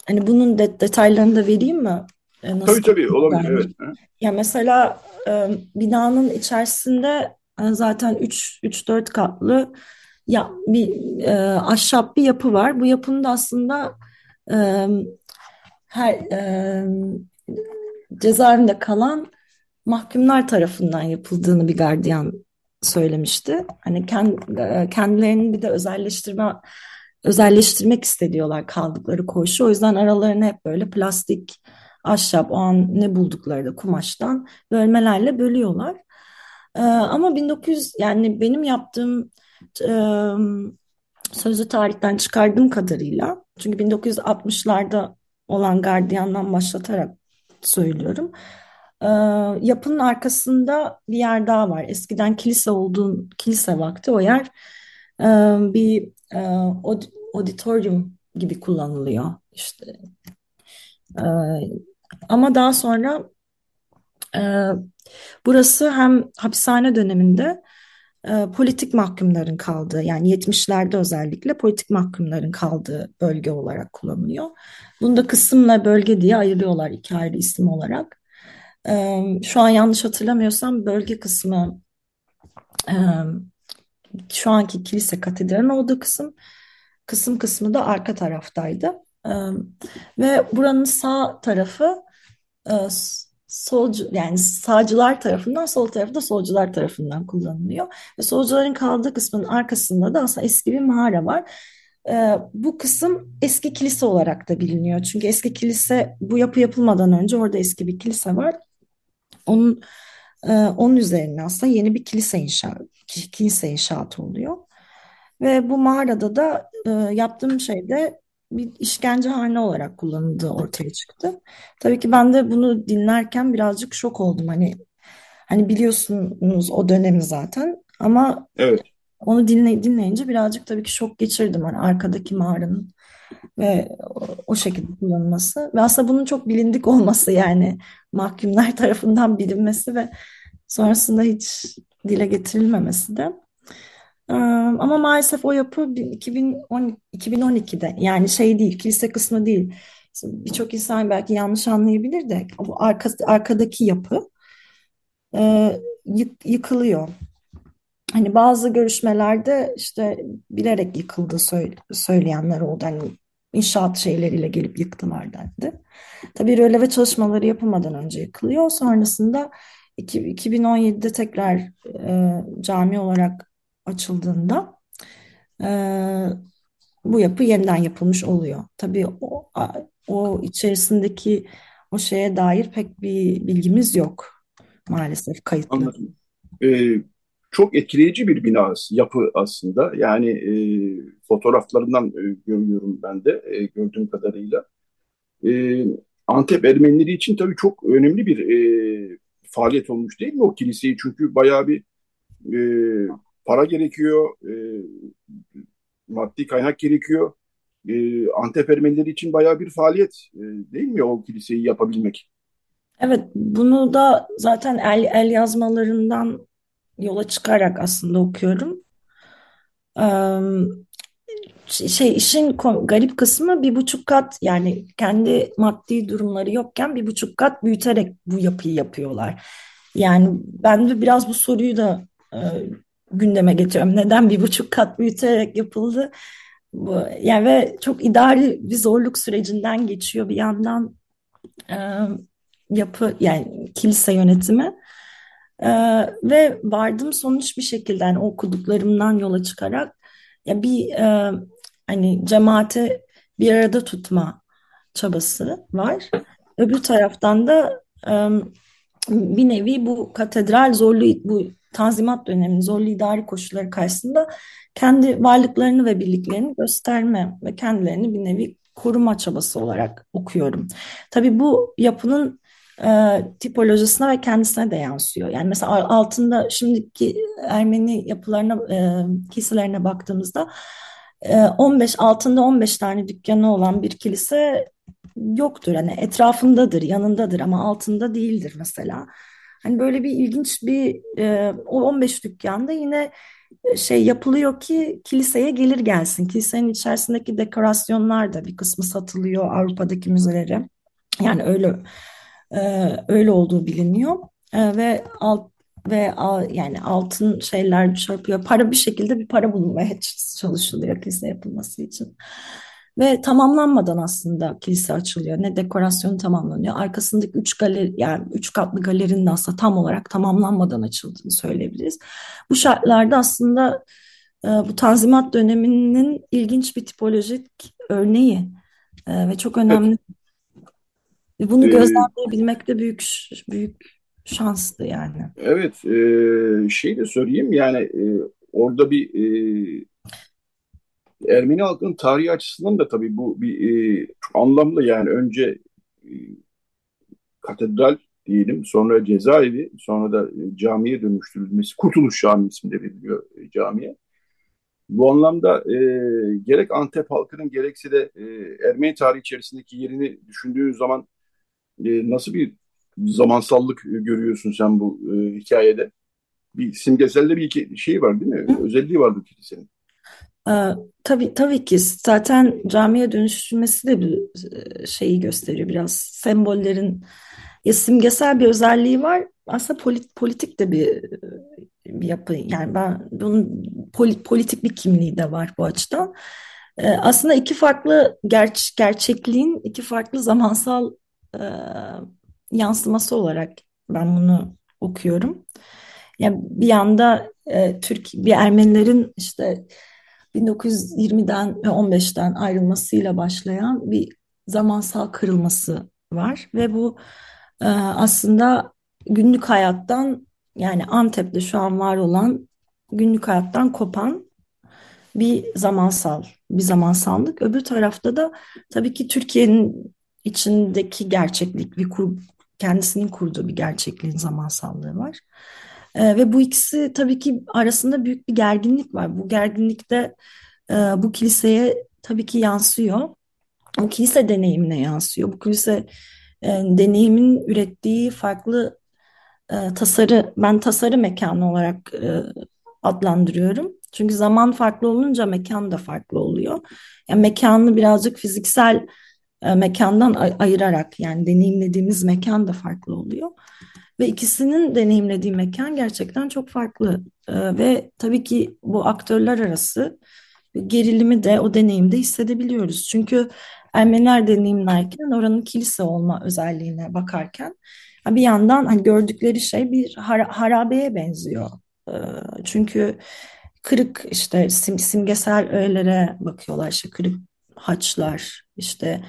hani bunun de, detaylarını da vereyim mi? Ee, nasıl tabii tabii olabilir evet. Ya mesela e, binanın içerisinde e, zaten 3-4 katlı ya bir e, ahşap bir yapı var. Bu yapının da aslında e, her e, cezaevinde kalan mahkumlar tarafından yapıldığını bir gardiyan söylemişti. Hani e, kendilerini bir de özelleştirme özelleştirmek istediyorlar kaldıkları koğuşu. O yüzden aralarını hep böyle plastik, ahşap, o an ne buldukları da kumaştan bölmelerle bölüyorlar. Ama 1900 yani benim yaptığım e, sözlü tarihten çıkardığım kadarıyla çünkü 1960'larda olan gardiyandan başlatarak söylüyorum. Ee, yapının arkasında bir yer daha var. Eskiden kilise olduğun kilise vakti o yer e, bir e, auditorium gibi kullanılıyor işte. E, ama daha sonra e, burası hem hapishane döneminde e, politik mahkumların kaldığı yani 70'lerde özellikle politik mahkumların kaldığı bölge olarak kullanılıyor. Bunu da kısımla bölge diye ayırıyorlar iki ayrı isim olarak. E, şu an yanlış hatırlamıyorsam bölge kısmı e, şu anki kilise katedralin olduğu kısım, kısım kısmı da arka taraftaydı. E, ve buranın sağ tarafı e, solcu yani sağcılar tarafından sol tarafı da solcular tarafından kullanılıyor. Ve solcuların kaldığı kısmın arkasında da aslında eski bir mağara var. Ee, bu kısım eski kilise olarak da biliniyor. Çünkü eski kilise bu yapı yapılmadan önce orada eski bir kilise var. Onun e, onun üzerine aslında yeni bir kilise inşa kilise inşaatı oluyor. Ve bu mağarada da e, yaptığım şeyde bir işkencehane olarak kullanıldığı ortaya çıktı. Tabii ki ben de bunu dinlerken birazcık şok oldum. Hani hani biliyorsunuz o dönemi zaten ama evet. onu dinle, dinleyince birazcık tabii ki şok geçirdim. Hani arkadaki mağaranın ve o, o şekilde kullanılması ve aslında bunun çok bilindik olması yani mahkumlar [laughs] tarafından bilinmesi ve Sonrasında hiç dile getirilmemesi de. Ee, ama maalesef o yapı 2010, 2012'de yani şey değil, kilise kısmı değil. Birçok insan belki yanlış anlayabilir de bu arka, arkadaki yapı e, yık, yıkılıyor. Hani bazı görüşmelerde işte bilerek yıkıldı söyleyenler oldu. Hani inşaat şeyleriyle gelip yıktılar dendi. Tabii röleve çalışmaları yapılmadan önce yıkılıyor. Sonrasında 2017'de tekrar e, cami olarak açıldığında e, bu yapı yeniden yapılmış oluyor. Tabii o, o içerisindeki o şeye dair pek bir bilgimiz yok maalesef kayıtlı. Anladım. Ee, çok etkileyici bir bina yapı aslında. Yani e, fotoğraflarından e, görüyorum ben de e, gördüğüm kadarıyla. E, Antep Ermenileri için tabii çok önemli bir e, faaliyet olmuş değil mi o kiliseyi? Çünkü bayağı bir e, para gerekiyor, e, maddi kaynak gerekiyor. E, Antep Ermenileri için bayağı bir faaliyet e, değil mi o kiliseyi yapabilmek? Evet, bunu da zaten el, el yazmalarından yola çıkarak aslında okuyorum. şey işin garip kısmı bir buçuk kat yani kendi maddi durumları yokken bir buçuk kat büyüterek bu yapıyı yapıyorlar. Yani ben de biraz bu soruyu da e, gündeme getiriyorum. Neden bir buçuk kat büyüterek yapıldı? Bu, yani ve çok idari bir zorluk sürecinden geçiyor bir yandan e, yapı yani kilise yönetimi. Ee, ve vardım sonuç bir şekilde yani okuduklarımdan yola çıkarak ya bir e, hani cemaate bir arada tutma çabası var. Öbür taraftan da e, bir nevi bu katedral zorlu bu Tanzimat döneminin zorlu idari koşulları karşısında kendi varlıklarını ve birliklerini gösterme ve kendilerini bir nevi koruma çabası olarak okuyorum. Tabii bu yapının e, tipolojisine ve kendisine de yansıyor. Yani mesela altında şimdiki Ermeni yapılarına, e, kiliselerine baktığımızda e, 15 altında 15 tane dükkanı olan bir kilise yoktur. Hani etrafındadır, yanındadır ama altında değildir mesela. Hani böyle bir ilginç bir e, o 15 dükkanda yine şey yapılıyor ki kiliseye gelir gelsin. Kilisenin içerisindeki dekorasyonlar da bir kısmı satılıyor Avrupa'daki müzelere. Yani öyle e, öyle olduğu biliniyor e, ve alt ve yani altın şeyler çarpıyor. Para bir şekilde bir para bulunmaya [laughs] çalışılıyor kilise yapılması için. Ve tamamlanmadan aslında kilise açılıyor. Ne dekorasyonu tamamlanıyor. Arkasındaki üç galeri yani üç katlı galerinin aslında tam olarak tamamlanmadan açıldığını söyleyebiliriz. Bu şartlarda aslında e, bu Tanzimat döneminin ilginç bir tipolojik örneği e, ve çok önemli ve bunu ee, gözlemleyebilmek de büyük büyük şanstı yani. Evet, e, şey de söyleyeyim yani e, orada bir e, Ermeni halkının tarihi açısından da tabii bu bir e, anlamlı yani önce e, katedral diyelim, sonra cezaevi, sonra da e, camiye dönüştürülmesi, Kurtuluş Camii isminde veriliyor e, camiye. Bu anlamda e, gerek Antep halkının gerekse de e, Ermeni tarihi içerisindeki yerini düşündüğün zaman e, nasıl bir zamansallık görüyorsun sen bu e, hikayede? Bir simgeselde bir şey var değil mi? Özelliği var bu kilisenin. Ee, tabii tabii ki zaten camiye dönüştürmesi de bir e, şeyi gösteriyor biraz sembollerin ya simgesel bir özelliği var aslında polit, politik de bir, bir yapı yani ben bunun polit, politik bir kimliği de var bu açıdan. Ee, aslında iki farklı ger gerçekliğin iki farklı zamansal e, yansıması olarak ben bunu okuyorum. Yani bir yanda e, Türk bir Ermenilerin işte 1920'den ve 15'ten ayrılmasıyla başlayan bir zamansal kırılması var ve bu e, aslında günlük hayattan yani Antep'te şu an var olan günlük hayattan kopan bir zamansal bir zamansallık. Öbür tarafta da tabii ki Türkiye'nin içindeki gerçeklik, bir kur, kendisinin kurduğu bir gerçekliğin zamansallığı var. E, ve bu ikisi tabii ki arasında büyük bir gerginlik var. Bu gerginlikte e, bu kiliseye tabii ki yansıyor. Bu kilise deneyimine yansıyor. Bu kilise e, deneyimin ürettiği farklı e, tasarı ben tasarı mekanı olarak e, adlandırıyorum. Çünkü zaman farklı olunca mekan da farklı oluyor. Yani mekanı birazcık fiziksel e, mekandan ay- ayırarak yani deneyimlediğimiz mekan da farklı oluyor. Ve ikisinin deneyimlediği mekan gerçekten çok farklı. E, ve tabii ki bu aktörler arası gerilimi de o deneyimde hissedebiliyoruz. Çünkü Ermeniler deneyimlerken oranın kilise olma özelliğine bakarken bir yandan hani gördükleri şey bir harabeye benziyor. Ee, çünkü kırık işte sim, simgesel öğelere bakıyorlar işte kırık haçlar işte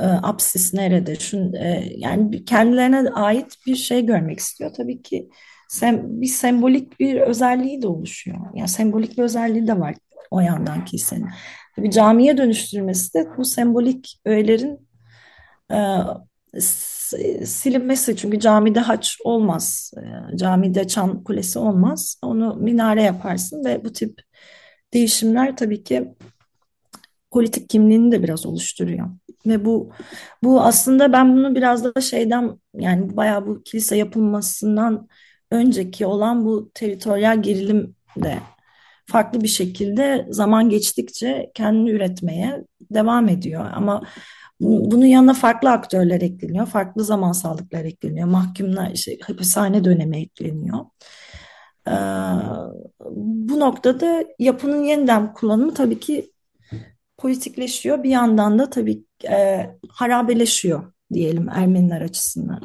e, apsis nerede şun e, yani kendilerine ait bir şey görmek istiyor tabii ki sem, bir sembolik bir özelliği de oluşuyor yani sembolik bir özelliği de var o yandan kilisenin tabii camiye dönüştürmesi de bu sembolik öğelerin e, silinmesi çünkü camide haç olmaz. E, camide çan kulesi olmaz. Onu minare yaparsın ve bu tip değişimler tabii ki politik kimliğini de biraz oluşturuyor. Ve bu bu aslında ben bunu biraz da şeyden yani bayağı bu kilise yapılmasından önceki olan bu teritoryal gerilim de farklı bir şekilde zaman geçtikçe kendini üretmeye devam ediyor. Ama bunun yanına farklı aktörler ekleniyor, farklı zamansallıklar ekleniyor, mahkumlar, işte, hapishane dönemi ekleniyor. Ee, bu noktada yapının yeniden kullanımı tabii ki politikleşiyor. Bir yandan da tabii e, harabeleşiyor diyelim Ermeniler açısından.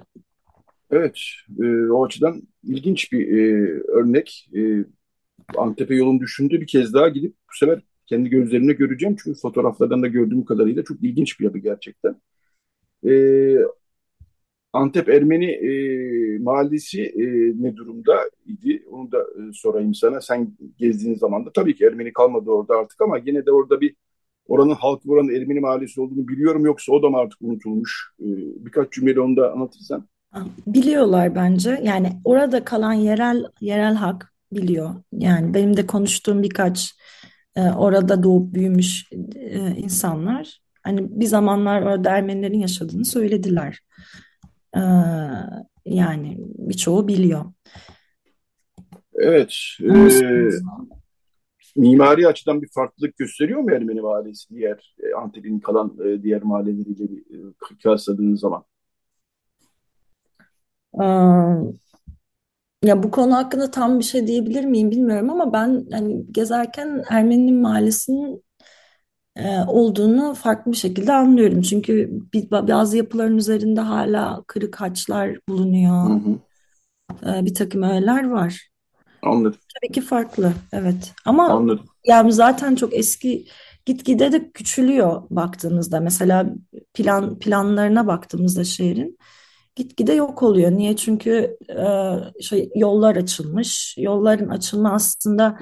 Evet, e, o açıdan ilginç bir e, örnek. E, Antep'e yolun düşündüğü bir kez daha gidip bu sefer kendi gözlerimle göreceğim. Çünkü fotoğraflardan da gördüğüm kadarıyla çok ilginç bir yapı gerçekten. Ee, Antep Ermeni e, mahallesi e, ne durumda idi? Onu da e, sorayım sana. Sen gezdiğin zaman da tabii ki Ermeni kalmadı orada artık ama yine de orada bir oranın halkı oranın Ermeni mahallesi olduğunu biliyorum yoksa o da mı artık unutulmuş? E, birkaç cümleyle onu da anlatırsan. Biliyorlar bence. Yani orada kalan yerel yerel halk biliyor. Yani benim de konuştuğum birkaç e, orada doğup büyümüş e, insanlar hani bir zamanlar orada Ermenilerin yaşadığını söylediler. E, yani birçoğu biliyor. Evet. E, mimari açıdan bir farklılık gösteriyor mu Ermeni mahallesi diğer e, Antep'in kalan e, diğer mahalleleriyle e, kıyasladığınız zaman? Ya bu konu hakkında tam bir şey diyebilir miyim bilmiyorum ama ben hani gezerken Ermeni mahallesinin e, olduğunu farklı bir şekilde anlıyorum. Çünkü bazı yapıların üzerinde hala kırık haçlar bulunuyor. Hı hı. E, bir takım öğeler var. Anladım. Tabii ki farklı, evet. Ama Anladım. yani zaten çok eski gitgide de küçülüyor baktığımızda. Mesela plan planlarına baktığımızda şehrin gitgide yok oluyor. Niye? Çünkü e, şey yollar açılmış. Yolların açılma aslında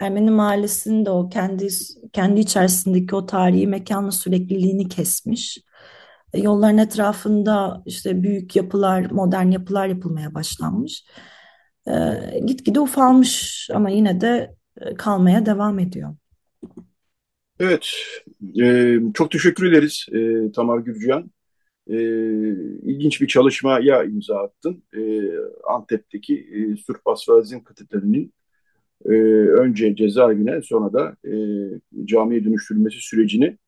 Ermeni mahallesinin de o kendi kendi içerisindeki o tarihi mekanla sürekliliğini kesmiş. E, yolların etrafında işte büyük yapılar, modern yapılar yapılmaya başlanmış. E, gitgide ufalmış ama yine de e, kalmaya devam ediyor. Evet, e, çok teşekkür ederiz e, Tamar Gürcan e, ilginç bir çalışmaya imza attın. E, Antep'teki e, Surp Asfazin Katedrali'nin e, önce cezaevine sonra da e, camiye dönüştürülmesi sürecini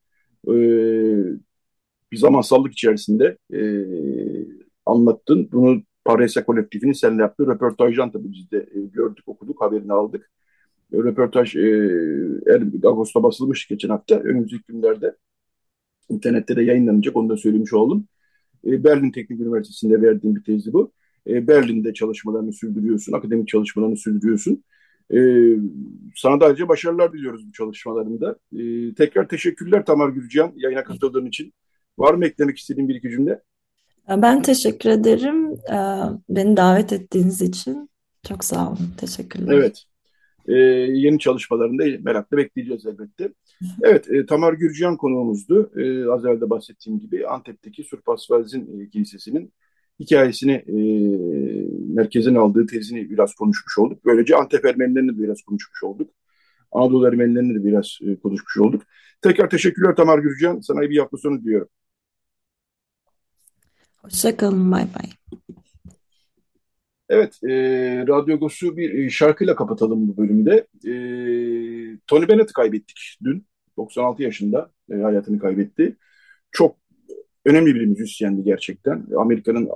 e, bir zamansallık içerisinde e, anlattın. Bunu Parese Kolektifinin seninle yaptığı röportajdan tabii biz de e, gördük, okuduk, haberini aldık. E, röportaj e, er, Ağustos'ta basılmış geçen hafta. Önümüzdeki günlerde internette de yayınlanacak, onu da söylemiş oldum. E, Berlin Teknik Üniversitesi'nde verdiğim bir tezi bu. E, Berlin'de çalışmalarını sürdürüyorsun, akademik çalışmalarını sürdürüyorsun. E, sana da ayrıca başarılar diliyoruz bu çalışmalarında. tekrar teşekkürler Tamar Gürcan yayına katıldığın için. Var mı eklemek istediğin bir iki cümle? Ben teşekkür ederim. Beni davet ettiğiniz için. Çok sağ olun. Teşekkürler. Evet. Ee, yeni çalışmalarında merakla bekleyeceğiz elbette. Evet, e, Tamar Gürcan konuğumuzdu. E, az evvel de bahsettiğim gibi Antep'teki Surpasvazin e, Kilisesi'nin hikayesini e, merkezine aldığı tezini biraz konuşmuş olduk. Böylece Antep Ermenilerini de biraz konuşmuş olduk. Anadolu Ermenilerini de biraz e, konuşmuş olduk. Tekrar teşekkürler Tamar Gürcan. Sana iyi bir hafta sonu diliyorum. Hoşçakalın. Bay bay. Evet, e, Radyo Agos'u bir e, şarkıyla kapatalım bu bölümde. E, Tony Bennett'i kaybettik dün. 96 yaşında e, hayatını kaybetti. Çok önemli bir müzisyendi gerçekten. Amerika'nın e,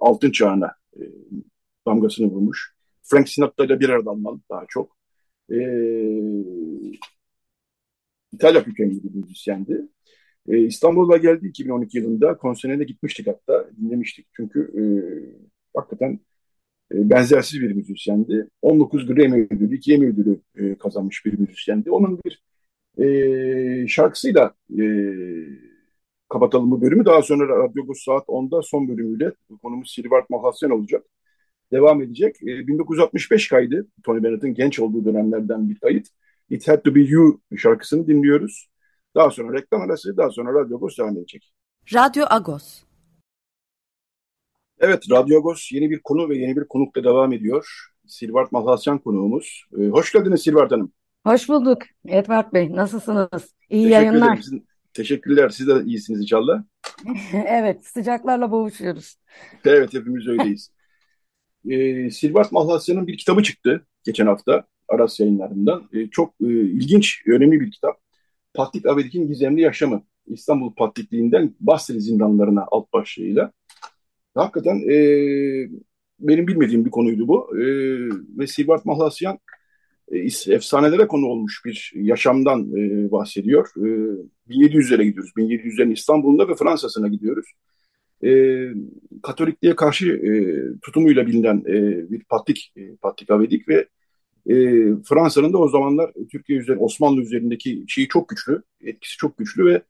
altın çağına e, damgasını vurmuş. Frank Sinatra ile bir arada almalı daha çok. E, İtalya kökenli bir müzisyendi. E, İstanbul'a geldi 2012 yılında. Konserine de gitmiştik hatta. Dinlemiştik. Çünkü e, hakikaten e, benzersiz bir müzisyendi. 19 Grammy ödülü, 2 Emmy ödülü e, kazanmış bir müzisyendi. Onun bir e, şarkısıyla e, kapatalım bu bölümü. Daha sonra Radyo Agos saat 10'da son bölümüyle konumuz Silvart Mahasyan olacak. Devam edecek. E, 1965 kaydı. Tony Bennett'in genç olduğu dönemlerden bir kayıt. It Had To Be You şarkısını dinliyoruz. Daha sonra reklam arası, daha sonra Radyo Agos devam edecek. Radyo Agos. Evet, Radyo Agos yeni bir konu ve yeni bir konukla devam ediyor. Silvart Mahlasyan konuğumuz. Ee, hoş geldiniz Silvart Hanım. Hoş bulduk Edward Bey. Nasılsınız? İyi Teşekkür yayınlar. ederim. Sizin- teşekkürler. Siz de iyisiniz inşallah. [laughs] Evet, sıcaklarla boğuşuyoruz. Evet, hepimiz öyleyiz. [laughs] Ee, Silvart Mahlasyan'ın bir kitabı çıktı geçen hafta Aras yayınlarından. Ee, çok e, ilginç, önemli bir kitap. Patrik Avedik'in Gizemli Yaşamı. İstanbul Patrikliğinden Basri zindanlarına alt başlığıyla. Hakikaten e, benim bilmediğim bir konuydu bu. E, ve Silvart Mahlasyan e, efsanelere konu olmuş bir yaşamdan e, bahsediyor. E, 1700'lere gidiyoruz. 1700'lerin İstanbul'unda ve Fransa'sına gidiyoruz. E, Katolikliğe karşı e, tutumuyla bilinen e, bir Patrik, e, Patrik Avedik ve e, Fransa'nın da o zamanlar Türkiye üzerinde, Osmanlı üzerindeki şeyi çok güçlü, etkisi çok güçlü ve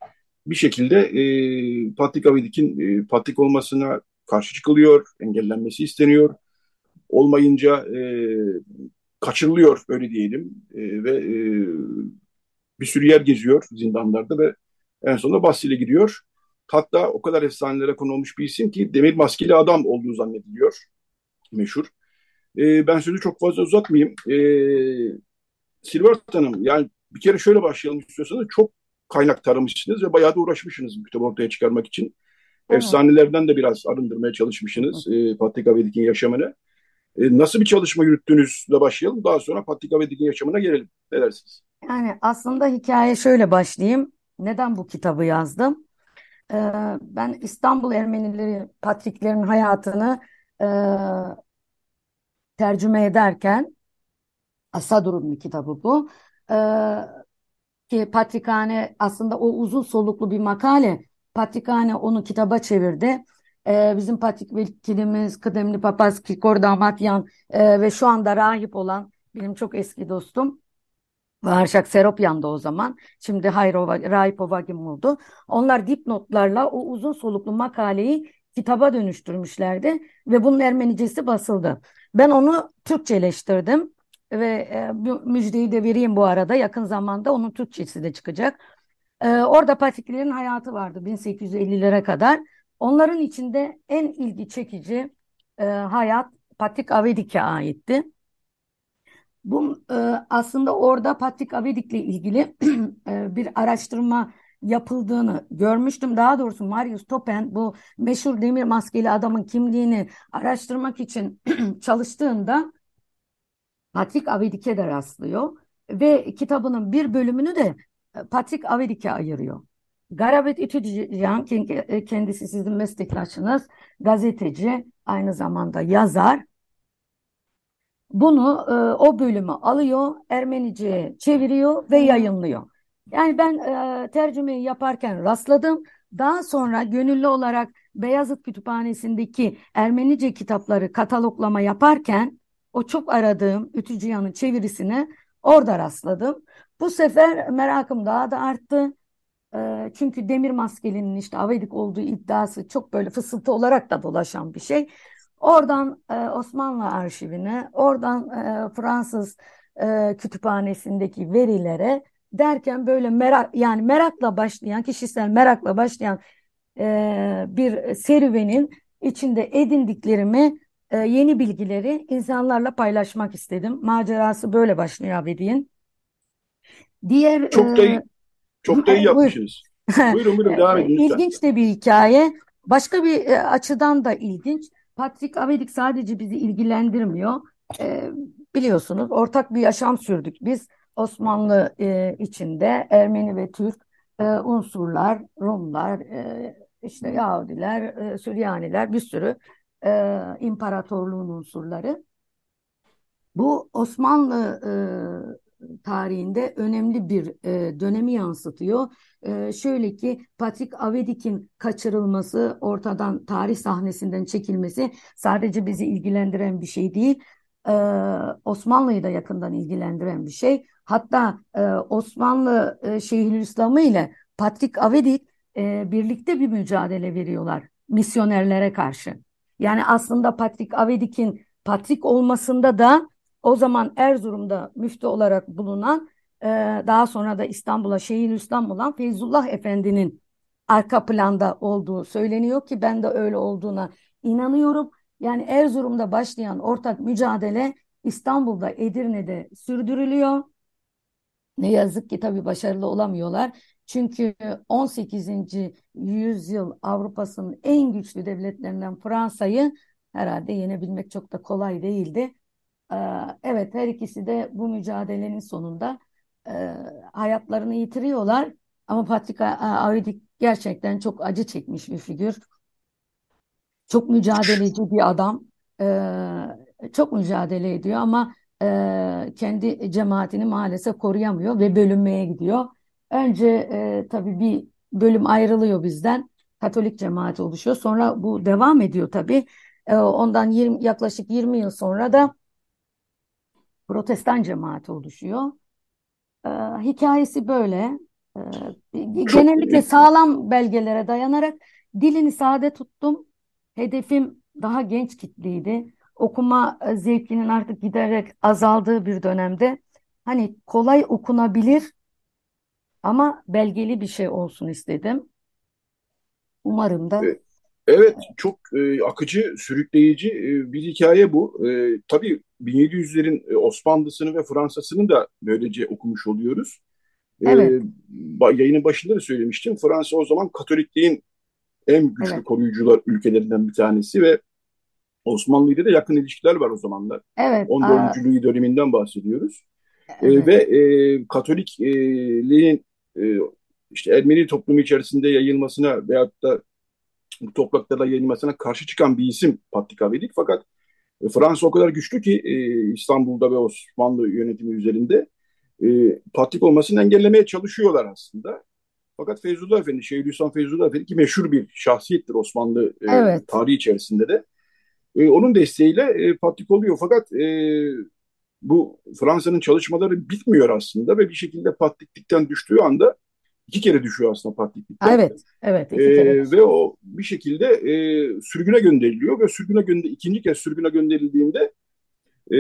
bir şekilde e, Patrik Avedik'in e, Patrik olmasına karşı çıkılıyor, engellenmesi isteniyor. Olmayınca e, kaçırılıyor öyle diyelim E, ve e, bir sürü yer geziyor zindanlarda ve en sonunda Bastil'e gidiyor. Hatta o kadar efsanelere konu olmuş bir isim ki demir maskeli adam olduğu zannediliyor. Meşhur. E, ben sözü çok fazla uzatmayayım. E, Silvert Hanım yani bir kere şöyle başlayalım istiyorsanız çok kaynak taramışsınız ve bayağı da uğraşmışsınız bu kitabı ortaya çıkarmak için. Evet. Efsanelerden de biraz arındırmaya çalışmışsınız e, Patrik Avedik'in yaşamını. E, nasıl bir çalışma yürüttüğünüzle başlayalım. Daha sonra Patrik Avedik'in yaşamına gelelim. Ne dersiniz? Yani aslında hikaye şöyle başlayayım. Neden bu kitabı yazdım? Ee, ben İstanbul Ermenileri, Patriklerin hayatını e, tercüme ederken Asadur'un kitabı bu. Ee, ki Patrikhane aslında o uzun soluklu bir makale. Patrikhane onu kitaba çevirdi. Ee, bizim Patrik vekilimiz kıdemli papaz Kikor Damatyan e, ve şu anda rahip olan benim çok eski dostum Varşak Seropyan da o zaman. Şimdi Hayrova, Rahip Ovagim oldu. Onlar dipnotlarla o uzun soluklu makaleyi kitaba dönüştürmüşlerdi ve bunun Ermenicesi basıldı. Ben onu Türkçeleştirdim ve e, müjdeyi de vereyim bu arada. Yakın zamanda onun Türkçesi de çıkacak. E, orada Patriklerin hayatı vardı 1850'lere kadar. Onların içinde en ilgi çekici e, hayat Patrik Avedik'e aitti. Bu e, aslında orada Patrik Avedik'le ilgili [clears throat] e, bir araştırma yapıldığını görmüştüm. Daha doğrusu Marius Topen bu meşhur demir maskeli adamın kimliğini araştırmak için [clears throat] çalıştığında Patrik Avedik'e de rastlıyor ve kitabının bir bölümünü de e, Patrik Avedik'e ayırıyor. Garabet Ütücüyan kendisi sizin meslektaşınız, gazeteci, aynı zamanda yazar. Bunu e, o bölümü alıyor, Ermenice'ye çeviriyor ve yayınlıyor. Yani ben e, tercümeyi yaparken rastladım. Daha sonra gönüllü olarak Beyazıt Kütüphanesi'ndeki Ermenice kitapları kataloglama yaparken o çok aradığım Ütücüyan'ın çevirisine orada rastladım. Bu sefer merakım daha da arttı. E, çünkü demir maskelinin işte Avedik olduğu iddiası çok böyle fısıltı olarak da dolaşan bir şey. Oradan e, Osmanlı arşivine, oradan e, Fransız e, kütüphanesindeki verilere derken böyle merak yani merakla başlayan, kişisel merakla başlayan e, bir serüvenin içinde edindiklerimi, e, yeni bilgileri insanlarla paylaşmak istedim. Macerası böyle başlıyor Abedin. Diğer Çok da iyi, e, çok da iyi [laughs] buyur. yapmışsınız. Buyurun buyurun devam edin. İlginç de bir hikaye. Başka bir e, açıdan da ilginç. Patrik Avedik sadece bizi ilgilendirmiyor. E, biliyorsunuz ortak bir yaşam sürdük. Biz Osmanlı e, içinde Ermeni ve Türk e, unsurlar, Rumlar, e, işte Yahudiler, e, Süryaniler bir sürü e, imparatorluğun unsurları. Bu Osmanlı e, tarihinde önemli bir e, dönemi yansıtıyor. E, şöyle ki Patrik Avedik'in kaçırılması, ortadan tarih sahnesinden çekilmesi sadece bizi ilgilendiren bir şey değil. E, Osmanlı'yı da yakından ilgilendiren bir şey. Hatta e, Osmanlı e, Şeyhülislam'ı ile Patrik Avedik e, birlikte bir mücadele veriyorlar misyonerlere karşı. Yani aslında Patrik Avedik'in Patrik olmasında da o zaman Erzurum'da müftü olarak bulunan e, daha sonra da İstanbul'a Şeyhülislam olan Feyzullah Efendi'nin arka planda olduğu söyleniyor ki ben de öyle olduğuna inanıyorum. Yani Erzurum'da başlayan ortak mücadele İstanbul'da Edirne'de sürdürülüyor. Ne yazık ki tabii başarılı olamıyorlar. Çünkü 18. yüzyıl Avrupa'sının en güçlü devletlerinden Fransa'yı herhalde yenebilmek çok da kolay değildi. Ee, evet her ikisi de bu mücadelenin sonunda e, hayatlarını yitiriyorlar. Ama Patrick Avidik gerçekten çok acı çekmiş bir figür. Çok mücadeleci bir adam. Ee, çok mücadele ediyor ama e, kendi cemaatini maalesef koruyamıyor ve bölünmeye gidiyor. Önce e, tabii bir bölüm ayrılıyor bizden. Katolik cemaati oluşuyor. Sonra bu devam ediyor tabii. E, ondan 20, yaklaşık 20 yıl sonra da Protestan cemaati oluşuyor. E, hikayesi böyle. E, genellikle sağlam belgelere dayanarak dilini sade tuttum. Hedefim daha genç kitleydi. Okuma zevkinin artık giderek azaldığı bir dönemde hani kolay okunabilir ama belgeli bir şey olsun istedim. Umarım da. Evet, çok e, akıcı, sürükleyici e, bir hikaye bu. E, tabii 1700'lerin e, Osmanlısını ve Fransa'sını da böylece okumuş oluyoruz. E, evet. Yayının başında da söylemiştim. Fransa o zaman Katolikliğin en güçlü evet. koruyucular ülkelerinden bir tanesi ve Osmanlı ile de yakın ilişkiler var o zamanlar. Evet. 14. Louis döneminden bahsediyoruz. Evet. E, ve e, Katolikliğin e, işte Ermeni toplumu içerisinde yayılmasına veyahut da bu topraklarda yayılmasına karşı çıkan bir isim Patrik Avedik. Fakat e, Fransa o kadar güçlü ki e, İstanbul'da ve Osmanlı yönetimi üzerinde e, Patrik olmasını engellemeye çalışıyorlar aslında. Fakat Feyzullah Efendi, Şeyhülislam Feyzullah Efendi ki meşhur bir şahsiyettir Osmanlı e, evet. tarihi içerisinde de. E, onun desteğiyle e, Patrik oluyor. Fakat e, bu Fransa'nın çalışmaları bitmiyor aslında ve bir şekilde patriklikten düştüğü anda iki kere düşüyor aslında patriklikten. Evet, evet. Iki kere. Ee, ve o bir şekilde e, sürgüne gönderiliyor ve sürgüne gönde ikinci kez sürgüne gönderildiğinde e,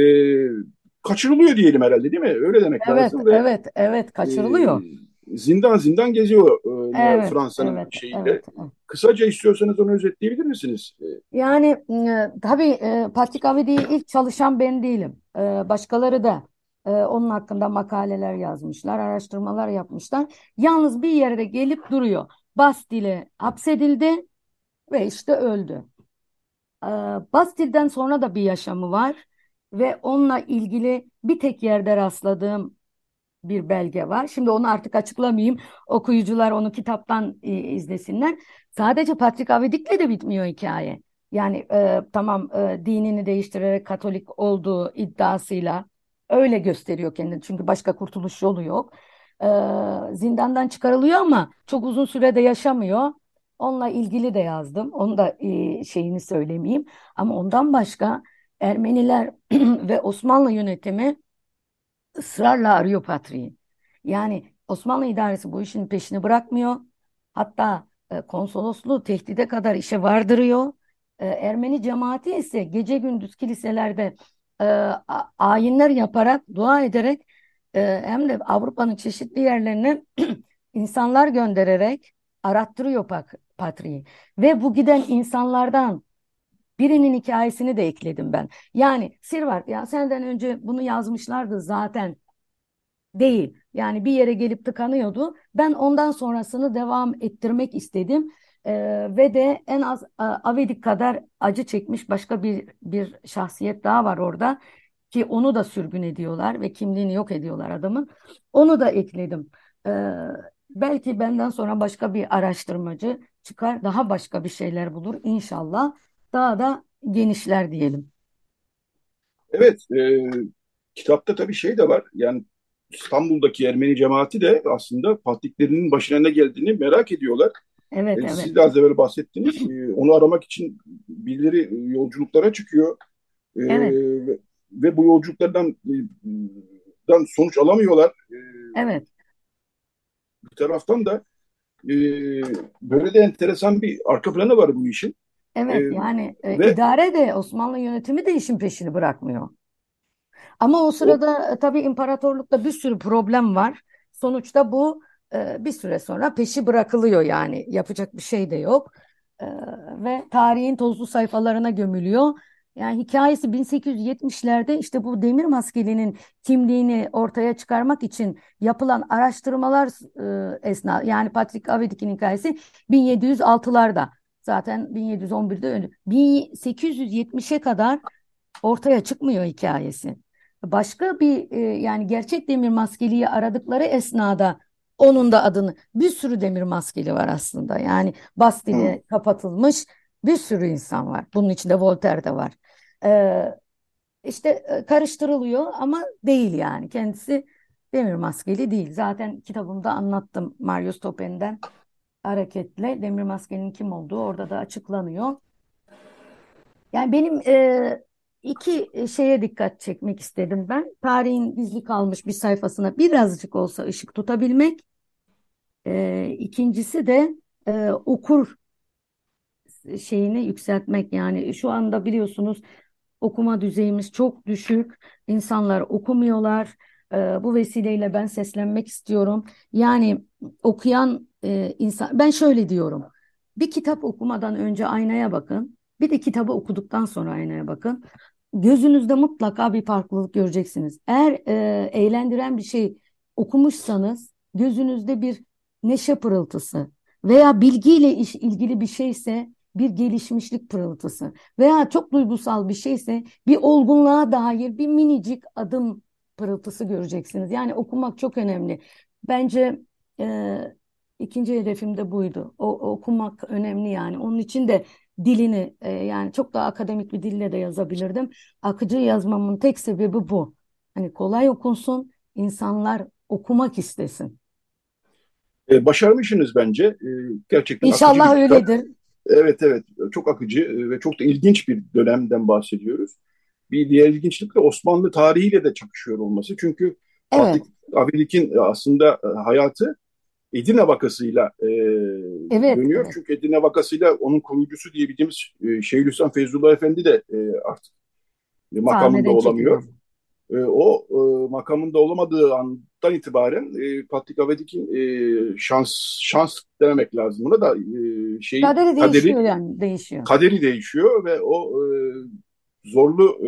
kaçırılıyor diyelim herhalde değil mi? Öyle demek evet, lazım. Ve, evet, evet kaçırılıyor. E, zindan zindan geziyor e, evet, Fransa'nın evet, şeyinde. Evet, evet. Kısaca istiyorsanız onu özetleyebilir misiniz? Yani e, tabii e, Patrick Avedi'yi ilk çalışan ben değilim. E, başkaları da e, onun hakkında makaleler yazmışlar, araştırmalar yapmışlar. Yalnız bir yere gelip duruyor. Bastille hapsedildi ve işte öldü. E, Bastille'den sonra da bir yaşamı var ve onunla ilgili bir tek yerde rastladığım bir belge var. Şimdi onu artık açıklamayayım. Okuyucular onu kitaptan e, izlesinler. Sadece Patrick Avedik'le de bitmiyor hikaye. Yani e, tamam e, dinini değiştirerek Katolik olduğu iddiasıyla öyle gösteriyor kendini. Çünkü başka kurtuluş yolu yok. E, zindandan çıkarılıyor ama çok uzun sürede yaşamıyor. Onunla ilgili de yazdım. Onu da e, şeyini söylemeyeyim. Ama ondan başka Ermeniler [clears throat] ve Osmanlı yönetimi ısrarla arıyor Patriği. Yani Osmanlı idaresi bu işin peşini bırakmıyor. Hatta e, konsolosluğu tehdide kadar işe vardırıyor. E, Ermeni cemaati ise gece gündüz kiliselerde e, ayinler yaparak, dua ederek e, hem de Avrupa'nın çeşitli yerlerine [clears throat] insanlar göndererek arattırıyor Patriği. Ve bu giden insanlardan Birinin hikayesini de ekledim ben. Yani Sirvar ya senden önce bunu yazmışlardı zaten değil. Yani bir yere gelip tıkanıyordu. Ben ondan sonrasını devam ettirmek istedim. E, ve de en az e, Avedik kadar acı çekmiş başka bir bir şahsiyet daha var orada ki onu da sürgün ediyorlar ve kimliğini yok ediyorlar adamın. Onu da ekledim. E, belki benden sonra başka bir araştırmacı çıkar, daha başka bir şeyler bulur inşallah. Daha da genişler diyelim. Evet, e, kitapta tabii şey de var. Yani İstanbul'daki Ermeni cemaati de aslında Fatihlerinin başına ne geldiğini merak ediyorlar. Evet, E, evet. siz de az evvel bahsettiniz. E, onu aramak için birileri yolculuklara çıkıyor. E, Evet, ve, ve bu yolculuklardan e, dan sonuç alamıyorlar. E, evet, bir taraftan da e, böyle de enteresan bir arka planı var bu işin. Evet. Yani e, ve idare de Osmanlı yönetimi de işin peşini bırakmıyor. Ama o o sırada e, tabii imparatorlukta bir sürü problem var. Sonuçta bu e, bir süre sonra peşi bırakılıyor yani yapacak bir şey de yok. E, ve tarihin tozlu sayfalarına gömülüyor. Yani hikayesi 1870'lerde işte bu demir maskelinin kimliğini ortaya çıkarmak için yapılan araştırmalar e, esna yani Patrick Avedik'in hikayesi 1706'larda zaten 1711'de öldü. 1870'e kadar ortaya çıkmıyor hikayesi. Başka bir e, yani gerçek demir maskeliyi aradıkları esnada onun da adını bir sürü demir maskeli var aslında. Yani hı, Bastille kapatılmış bir sürü insan var. Bunun içinde Voltaire de var. Ee, işte e, karıştırılıyor ama değil yani. Kendisi demir maskeli değil. Zaten kitabımda anlattım Marius Toppen'den hareketle demir maskenin kim olduğu orada da açıklanıyor. Yani benim e, iki şeye dikkat çekmek istedim ben. Tarihin gizli kalmış bir sayfasına birazcık olsa ışık tutabilmek. E, ikincisi de e, okur şeyini yükseltmek. Yani şu anda biliyorsunuz okuma düzeyimiz çok düşük. İnsanlar okumuyorlar. E, bu vesileyle ben seslenmek istiyorum. Yani okuyan e, insan, ben şöyle diyorum. Bir kitap okumadan önce aynaya bakın. Bir de kitabı okuduktan sonra aynaya bakın. Gözünüzde mutlaka bir farklılık göreceksiniz. Eğer e, eğlendiren bir şey okumuşsanız gözünüzde bir neşe pırıltısı veya bilgiyle iş, ilgili bir şeyse bir gelişmişlik pırıltısı veya çok duygusal bir şeyse bir olgunluğa dair bir minicik adım pırıltısı göreceksiniz. Yani okumak çok önemli. Bence e, ikinci hedefim de buydu. O, okumak önemli yani. Onun için de dilini e, yani çok daha akademik bir dille de yazabilirdim. Akıcı yazmamın tek sebebi bu. Hani kolay okunsun, insanlar okumak istesin. e, başarmışsınız bence. E, gerçekten akıcı İnşallah kitap. öyledir. Evet evet çok akıcı e, ve çok da ilginç bir dönemden bahsediyoruz. Bir diğer ilginçlik de Osmanlı tarihiyle de çakışıyor olması. Çünkü Fatih Evet, Abilik'in aslında e, hayatı Edirne vakasıyla e, evet, dönüyor. evet. Çünkü Edirne vakasıyla onun kurucusu diyebildiğimiz e, Şeyhülislam Feyzullah Efendi de e, artık makamında Sahneden olamıyor. E, o e, makamında olamadığı andan itibaren e, Patrik Avedik'in e, şans şans dememek lazım buna da e, Kaderi kaderi değişiyor yani değişiyor. kaderi değişiyor ve o e, zorlu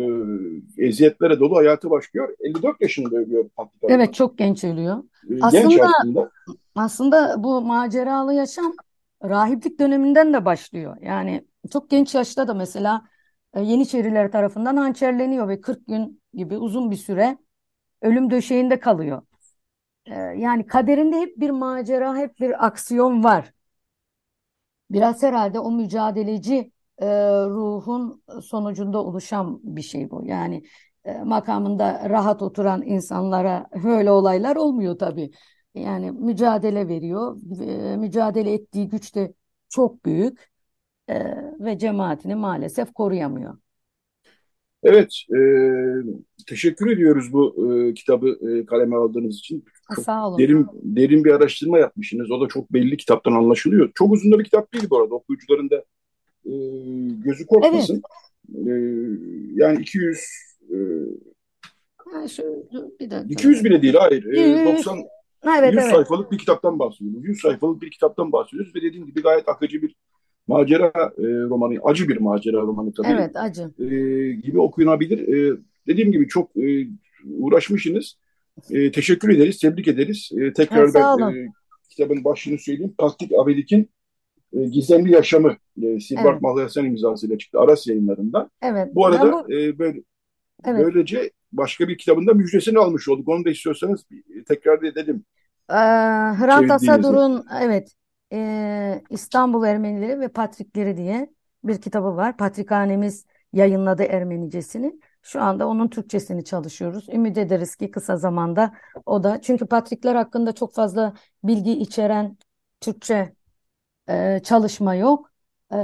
e, eziyetlere dolu hayatı başlıyor. 54 yaşında ölüyor Avedik. Evet çok genç ölüyor. E, genç Aslında aslında. aslında bu maceralı yaşam rahiplik döneminden de başlıyor. Yani çok genç yaşta da mesela e, Yeniçeriler tarafından hançerleniyor ve 40 gün gibi uzun bir süre ölüm döşeğinde kalıyor. E, yani kaderinde hep bir macera, hep bir aksiyon var. Biraz herhalde o mücadeleci e, ruhun sonucunda oluşan bir şey bu. Yani e, makamında rahat oturan insanlara böyle olaylar olmuyor tabii. Yani mücadele veriyor. E, mücadele ettiği güç de çok büyük e, ve cemaatini maalesef koruyamıyor. Evet, e, teşekkür ediyoruz bu e, kitabı e, kaleme aldığınız için. Çok Sağ olun. derin derin bir araştırma yapmışsınız. O da çok belli kitaptan anlaşılıyor. Çok uzun da bir kitap değil bu arada. Okuyucuların da e, gözü Evet. korkmasın. E, yani 200 e, Ha, şu, bir dakika. 200 bile değil hayır. E, 100. 90 Ha, evet 100 evet. sayfalık bir kitaptan bahsediyoruz. 100 sayfalık bir kitaptan bahsediyoruz ve dediğim gibi gayet akıcı bir macera e, romanı, acı bir macera romanı tabii Evet acı. e, gibi okuyulabilir. E, dediğim gibi çok e, uğraşmışsınız. E, teşekkür ederiz, tebrik ederiz. E, Ha, tekrar sağ ben e, kitabın başlığını söyleyeyim. Patrik Avedik'in e, Gizemli Yaşamı e, Silvart Evet. Malyasen imzasıyla çıktı Aras yayınlarından. Evet. Bu arada bu e, böyle, evet. böylece başka bir kitabında müjdesini almış olduk. Onu da istiyorsanız bir tekrar edelim. Ee, Hrant. Asadur'un evet e, İstanbul Ermenileri ve Patrikleri diye bir kitabı var. Patrikhanemiz yayınladı Ermenicesini. Şu anda onun Türkçesini çalışıyoruz. Ümit ederiz ki kısa zamanda o da çünkü Patrikler hakkında çok fazla bilgi içeren Türkçe e, çalışma yok. E,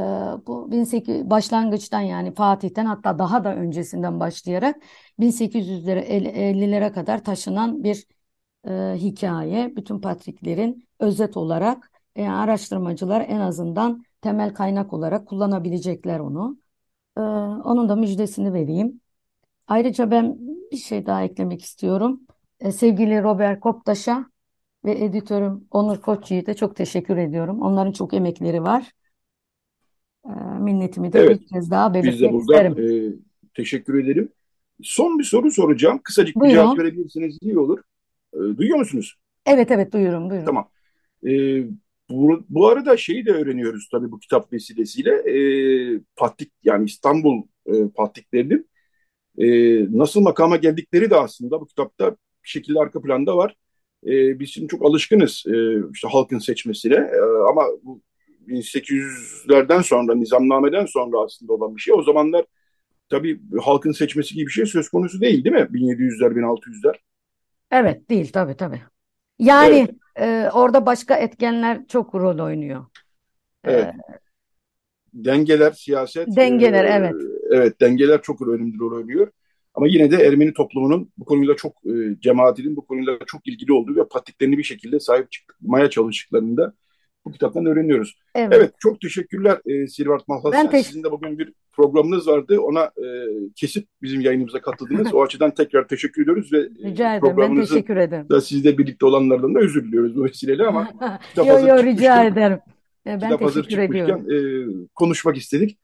bu 18 başlangıçtan yani Fatih'ten hatta daha da öncesinden başlayarak 1800'lere 50'lere kadar taşınan bir e, hikaye. Bütün Patriklerin özet olarak e, araştırmacılar en azından temel kaynak olarak kullanabilecekler onu. E, onun da müjdesini vereyim. Ayrıca ben bir şey daha eklemek istiyorum. E, sevgili Robert Koptaş'a ve editörüm Onur Koçyiğit'e çok teşekkür ediyorum. Onların çok emekleri var. E, minnetimi de Evet, bir kez daha Biz de belirtmek buradan isterim. e, teşekkür ederim. Son bir soru soracağım. Kısacık bir Buyurun. cevap verebilirseniz iyi olur. E, duyuyor musunuz? Evet evet duyuyorum buyurun. Tamam. E, bu, bu arada şeyi de öğreniyoruz tabii bu kitap vesilesiyle. E, Patrik yani İstanbul e, Patriklerinin e, nasıl makama geldikleri de aslında bu kitapta bir şekilde arka planda var. E, biz şimdi çok alışkınız e, işte halkın seçmesine E, ama bu 1800'lerden sonra, nizamnameden sonra aslında olan bir şey. O zamanlar tabii halkın seçmesi gibi bir şey söz konusu değil değil mi? 1700'ler, 1600'ler. Evet değil tabii tabii. Yani Evet, e, orada başka etkenler çok rol oynuyor. E, evet. Dengeler, siyaset, e, dengeler evet. evet dengeler çok önemli rol oynuyor. Ama yine de Ermeni toplumunun bu konuyla çok, e, cemaatinin bu konuyla çok ilgili olduğu ve patriklerini bir şekilde sahip çıkmaya çalıştıklarını da bu kitaptan öğreniyoruz. Evet. Evet, çok teşekkürler e, Silvart Ben Malhasyan. teş Sizin de bugün bir programınız vardı. Ona e, kesip bizim yayınımıza katıldınız. [laughs] O açıdan tekrar teşekkür ediyoruz ve e, Rica ederim. Ben teşekkür ederim. da sizle birlikte olanlardan da özür diliyoruz bu vesileyle ama [laughs] kitap Yo hazır yo rica ederim. Ben kitap hazır teşekkür ediyorum. çıkmışken e, konuşmak istedik.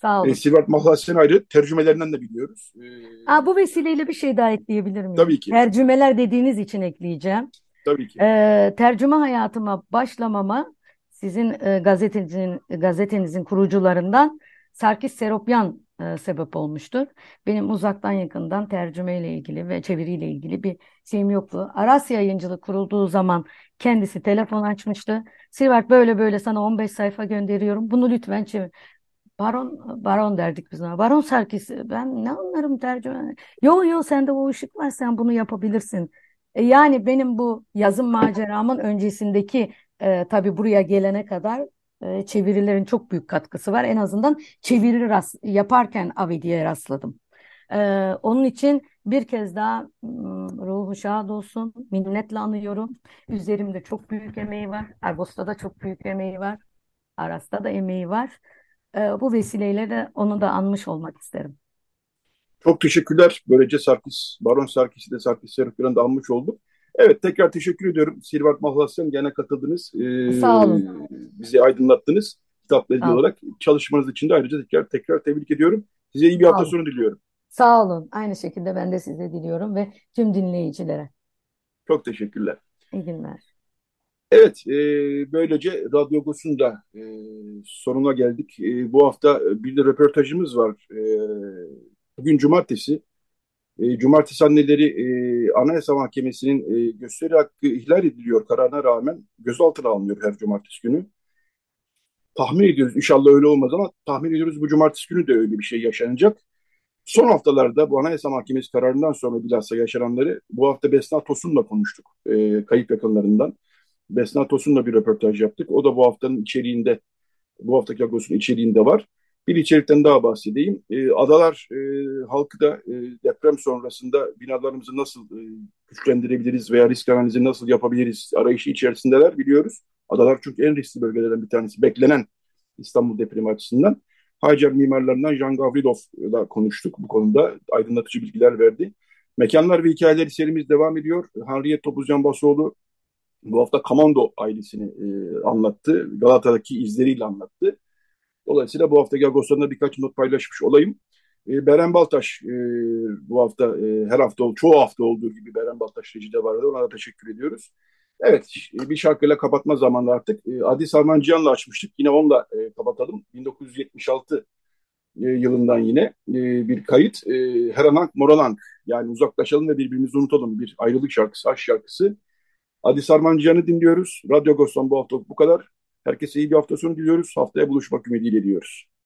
Sağ E, olun. Silvart Malhasyan ayrı tercümelerinden de biliyoruz. E, Aa, bu vesileyle bir şey daha ekleyebilir miyim? tabii ki, Tercümeler dediğiniz için ekleyeceğim. tabii ki. Ee, tercüme hayatıma başlamama sizin e, gazetenizin gazetenizin kurucularından Sarkis Seropyan e, sebep olmuştur. Benim uzaktan yakından tercümeyle ilgili ve çeviriyle ilgili bir şeyim yoktu. Arasya Yayıncılık kurulduğu zaman kendisi telefon açmıştı. Silvert böyle böyle sana 15 sayfa gönderiyorum. Bunu lütfen çevir. Baron Baron derdik biz ona. Baron Sarkis ben ne anlarım tercüme. Yo yo sende o ışık var sen bunu yapabilirsin. E, yani benim bu yazım maceramın öncesindeki e, tabii buraya gelene kadar e, çevirilerin çok büyük katkısı var. En azından çeviri rast yaparken Avedi'ye rastladım. E, onun için bir kez daha ruhu şad olsun. Minnetle anıyorum. Üzerimde çok büyük emeği var. Agos'ta da çok büyük emeği var. Aras'ta da emeği var. E, bu vesileyle de onu da anmış olmak isterim. Çok teşekkürler. Böylece Sarkis, Baron Sarkis'i de Sarkis Serapyan'ı da almış olduk. Evet tekrar teşekkür ediyorum. Silvart Malhasyan gene katıldınız. Ee, Sağ olun. bizi aydınlattınız kitapla ilgili olarak. Çalışmanız için de ayrıca tekrar tekrar tebrik ediyorum. Size iyi bir Sağ hafta olun. sonu diliyorum. Sağ olun. Aynı şekilde ben de size diliyorum ve tüm dinleyicilere. Çok teşekkürler. İyi günler. Evet, e, böylece Radyo Agos'un da e, sonuna geldik. E, bu hafta bir de röportajımız var. E, bugün cumartesi. E, cumartesi anneleri e, Anayasa Mahkemesi'nin e, gösteri hakkı ihlal ediliyor kararına rağmen gözaltına alınıyor her cumartesi günü. Tahmin ediyoruz inşallah öyle olmaz ama tahmin ediyoruz bu cumartesi günü de öyle bir şey yaşanacak. Son haftalarda bu Anayasa Mahkemesi kararından sonra bilhassa yaşananları bu hafta Besna Tosun'la konuştuk. E, kayıp yakınlarından. Besna Tosun'la bir röportaj yaptık. O da bu haftanın içeriğinde, bu haftaki Agos'un içeriğinde var. Bir içerikten daha bahsedeyim. E, adalar e, halkı da e, deprem sonrasında binalarımızı nasıl e, güçlendirebiliriz veya risk analizi nasıl yapabiliriz arayışı içerisindeler biliyoruz. Adalar çünkü en riskli bölgelerden bir tanesi. Beklenen İstanbul depremi açısından. Hacer mimarlarından Jan Gavrilov'la konuştuk bu konuda. Aydınlatıcı bilgiler verdi. Mekanlar ve hikayeleri serimiz devam ediyor. Hanriyet Topuzcan Basoğlu bu hafta Kamando ailesini e, anlattı. Galata'daki izleriyle anlattı. Dolayısıyla bu haftaki Agos'tan birkaç not paylaşmış olayım. E, Beren Baltaş e, bu hafta e, her hafta çoğu hafta olduğu gibi Beren Baltaş rejide vardı. Ona da teşekkür ediyoruz. Evet, bir şarkıyla kapatma zamanı artık. Adi Sarmancıyan'la açmıştık. Yine onunla kapatalım. 1976 yılından yine bir kayıt. Heranang Moralang yani uzaklaşalım ve birbirimizi unutalım. Bir ayrılık şarkısı, aşk şarkısı. Adi Sarmancıyan'ı dinliyoruz. Radyo Agos'tan bu hafta bu kadar. Herkese iyi bir hafta sonu diliyoruz. Haftaya buluşmak ümidiyle diyoruz.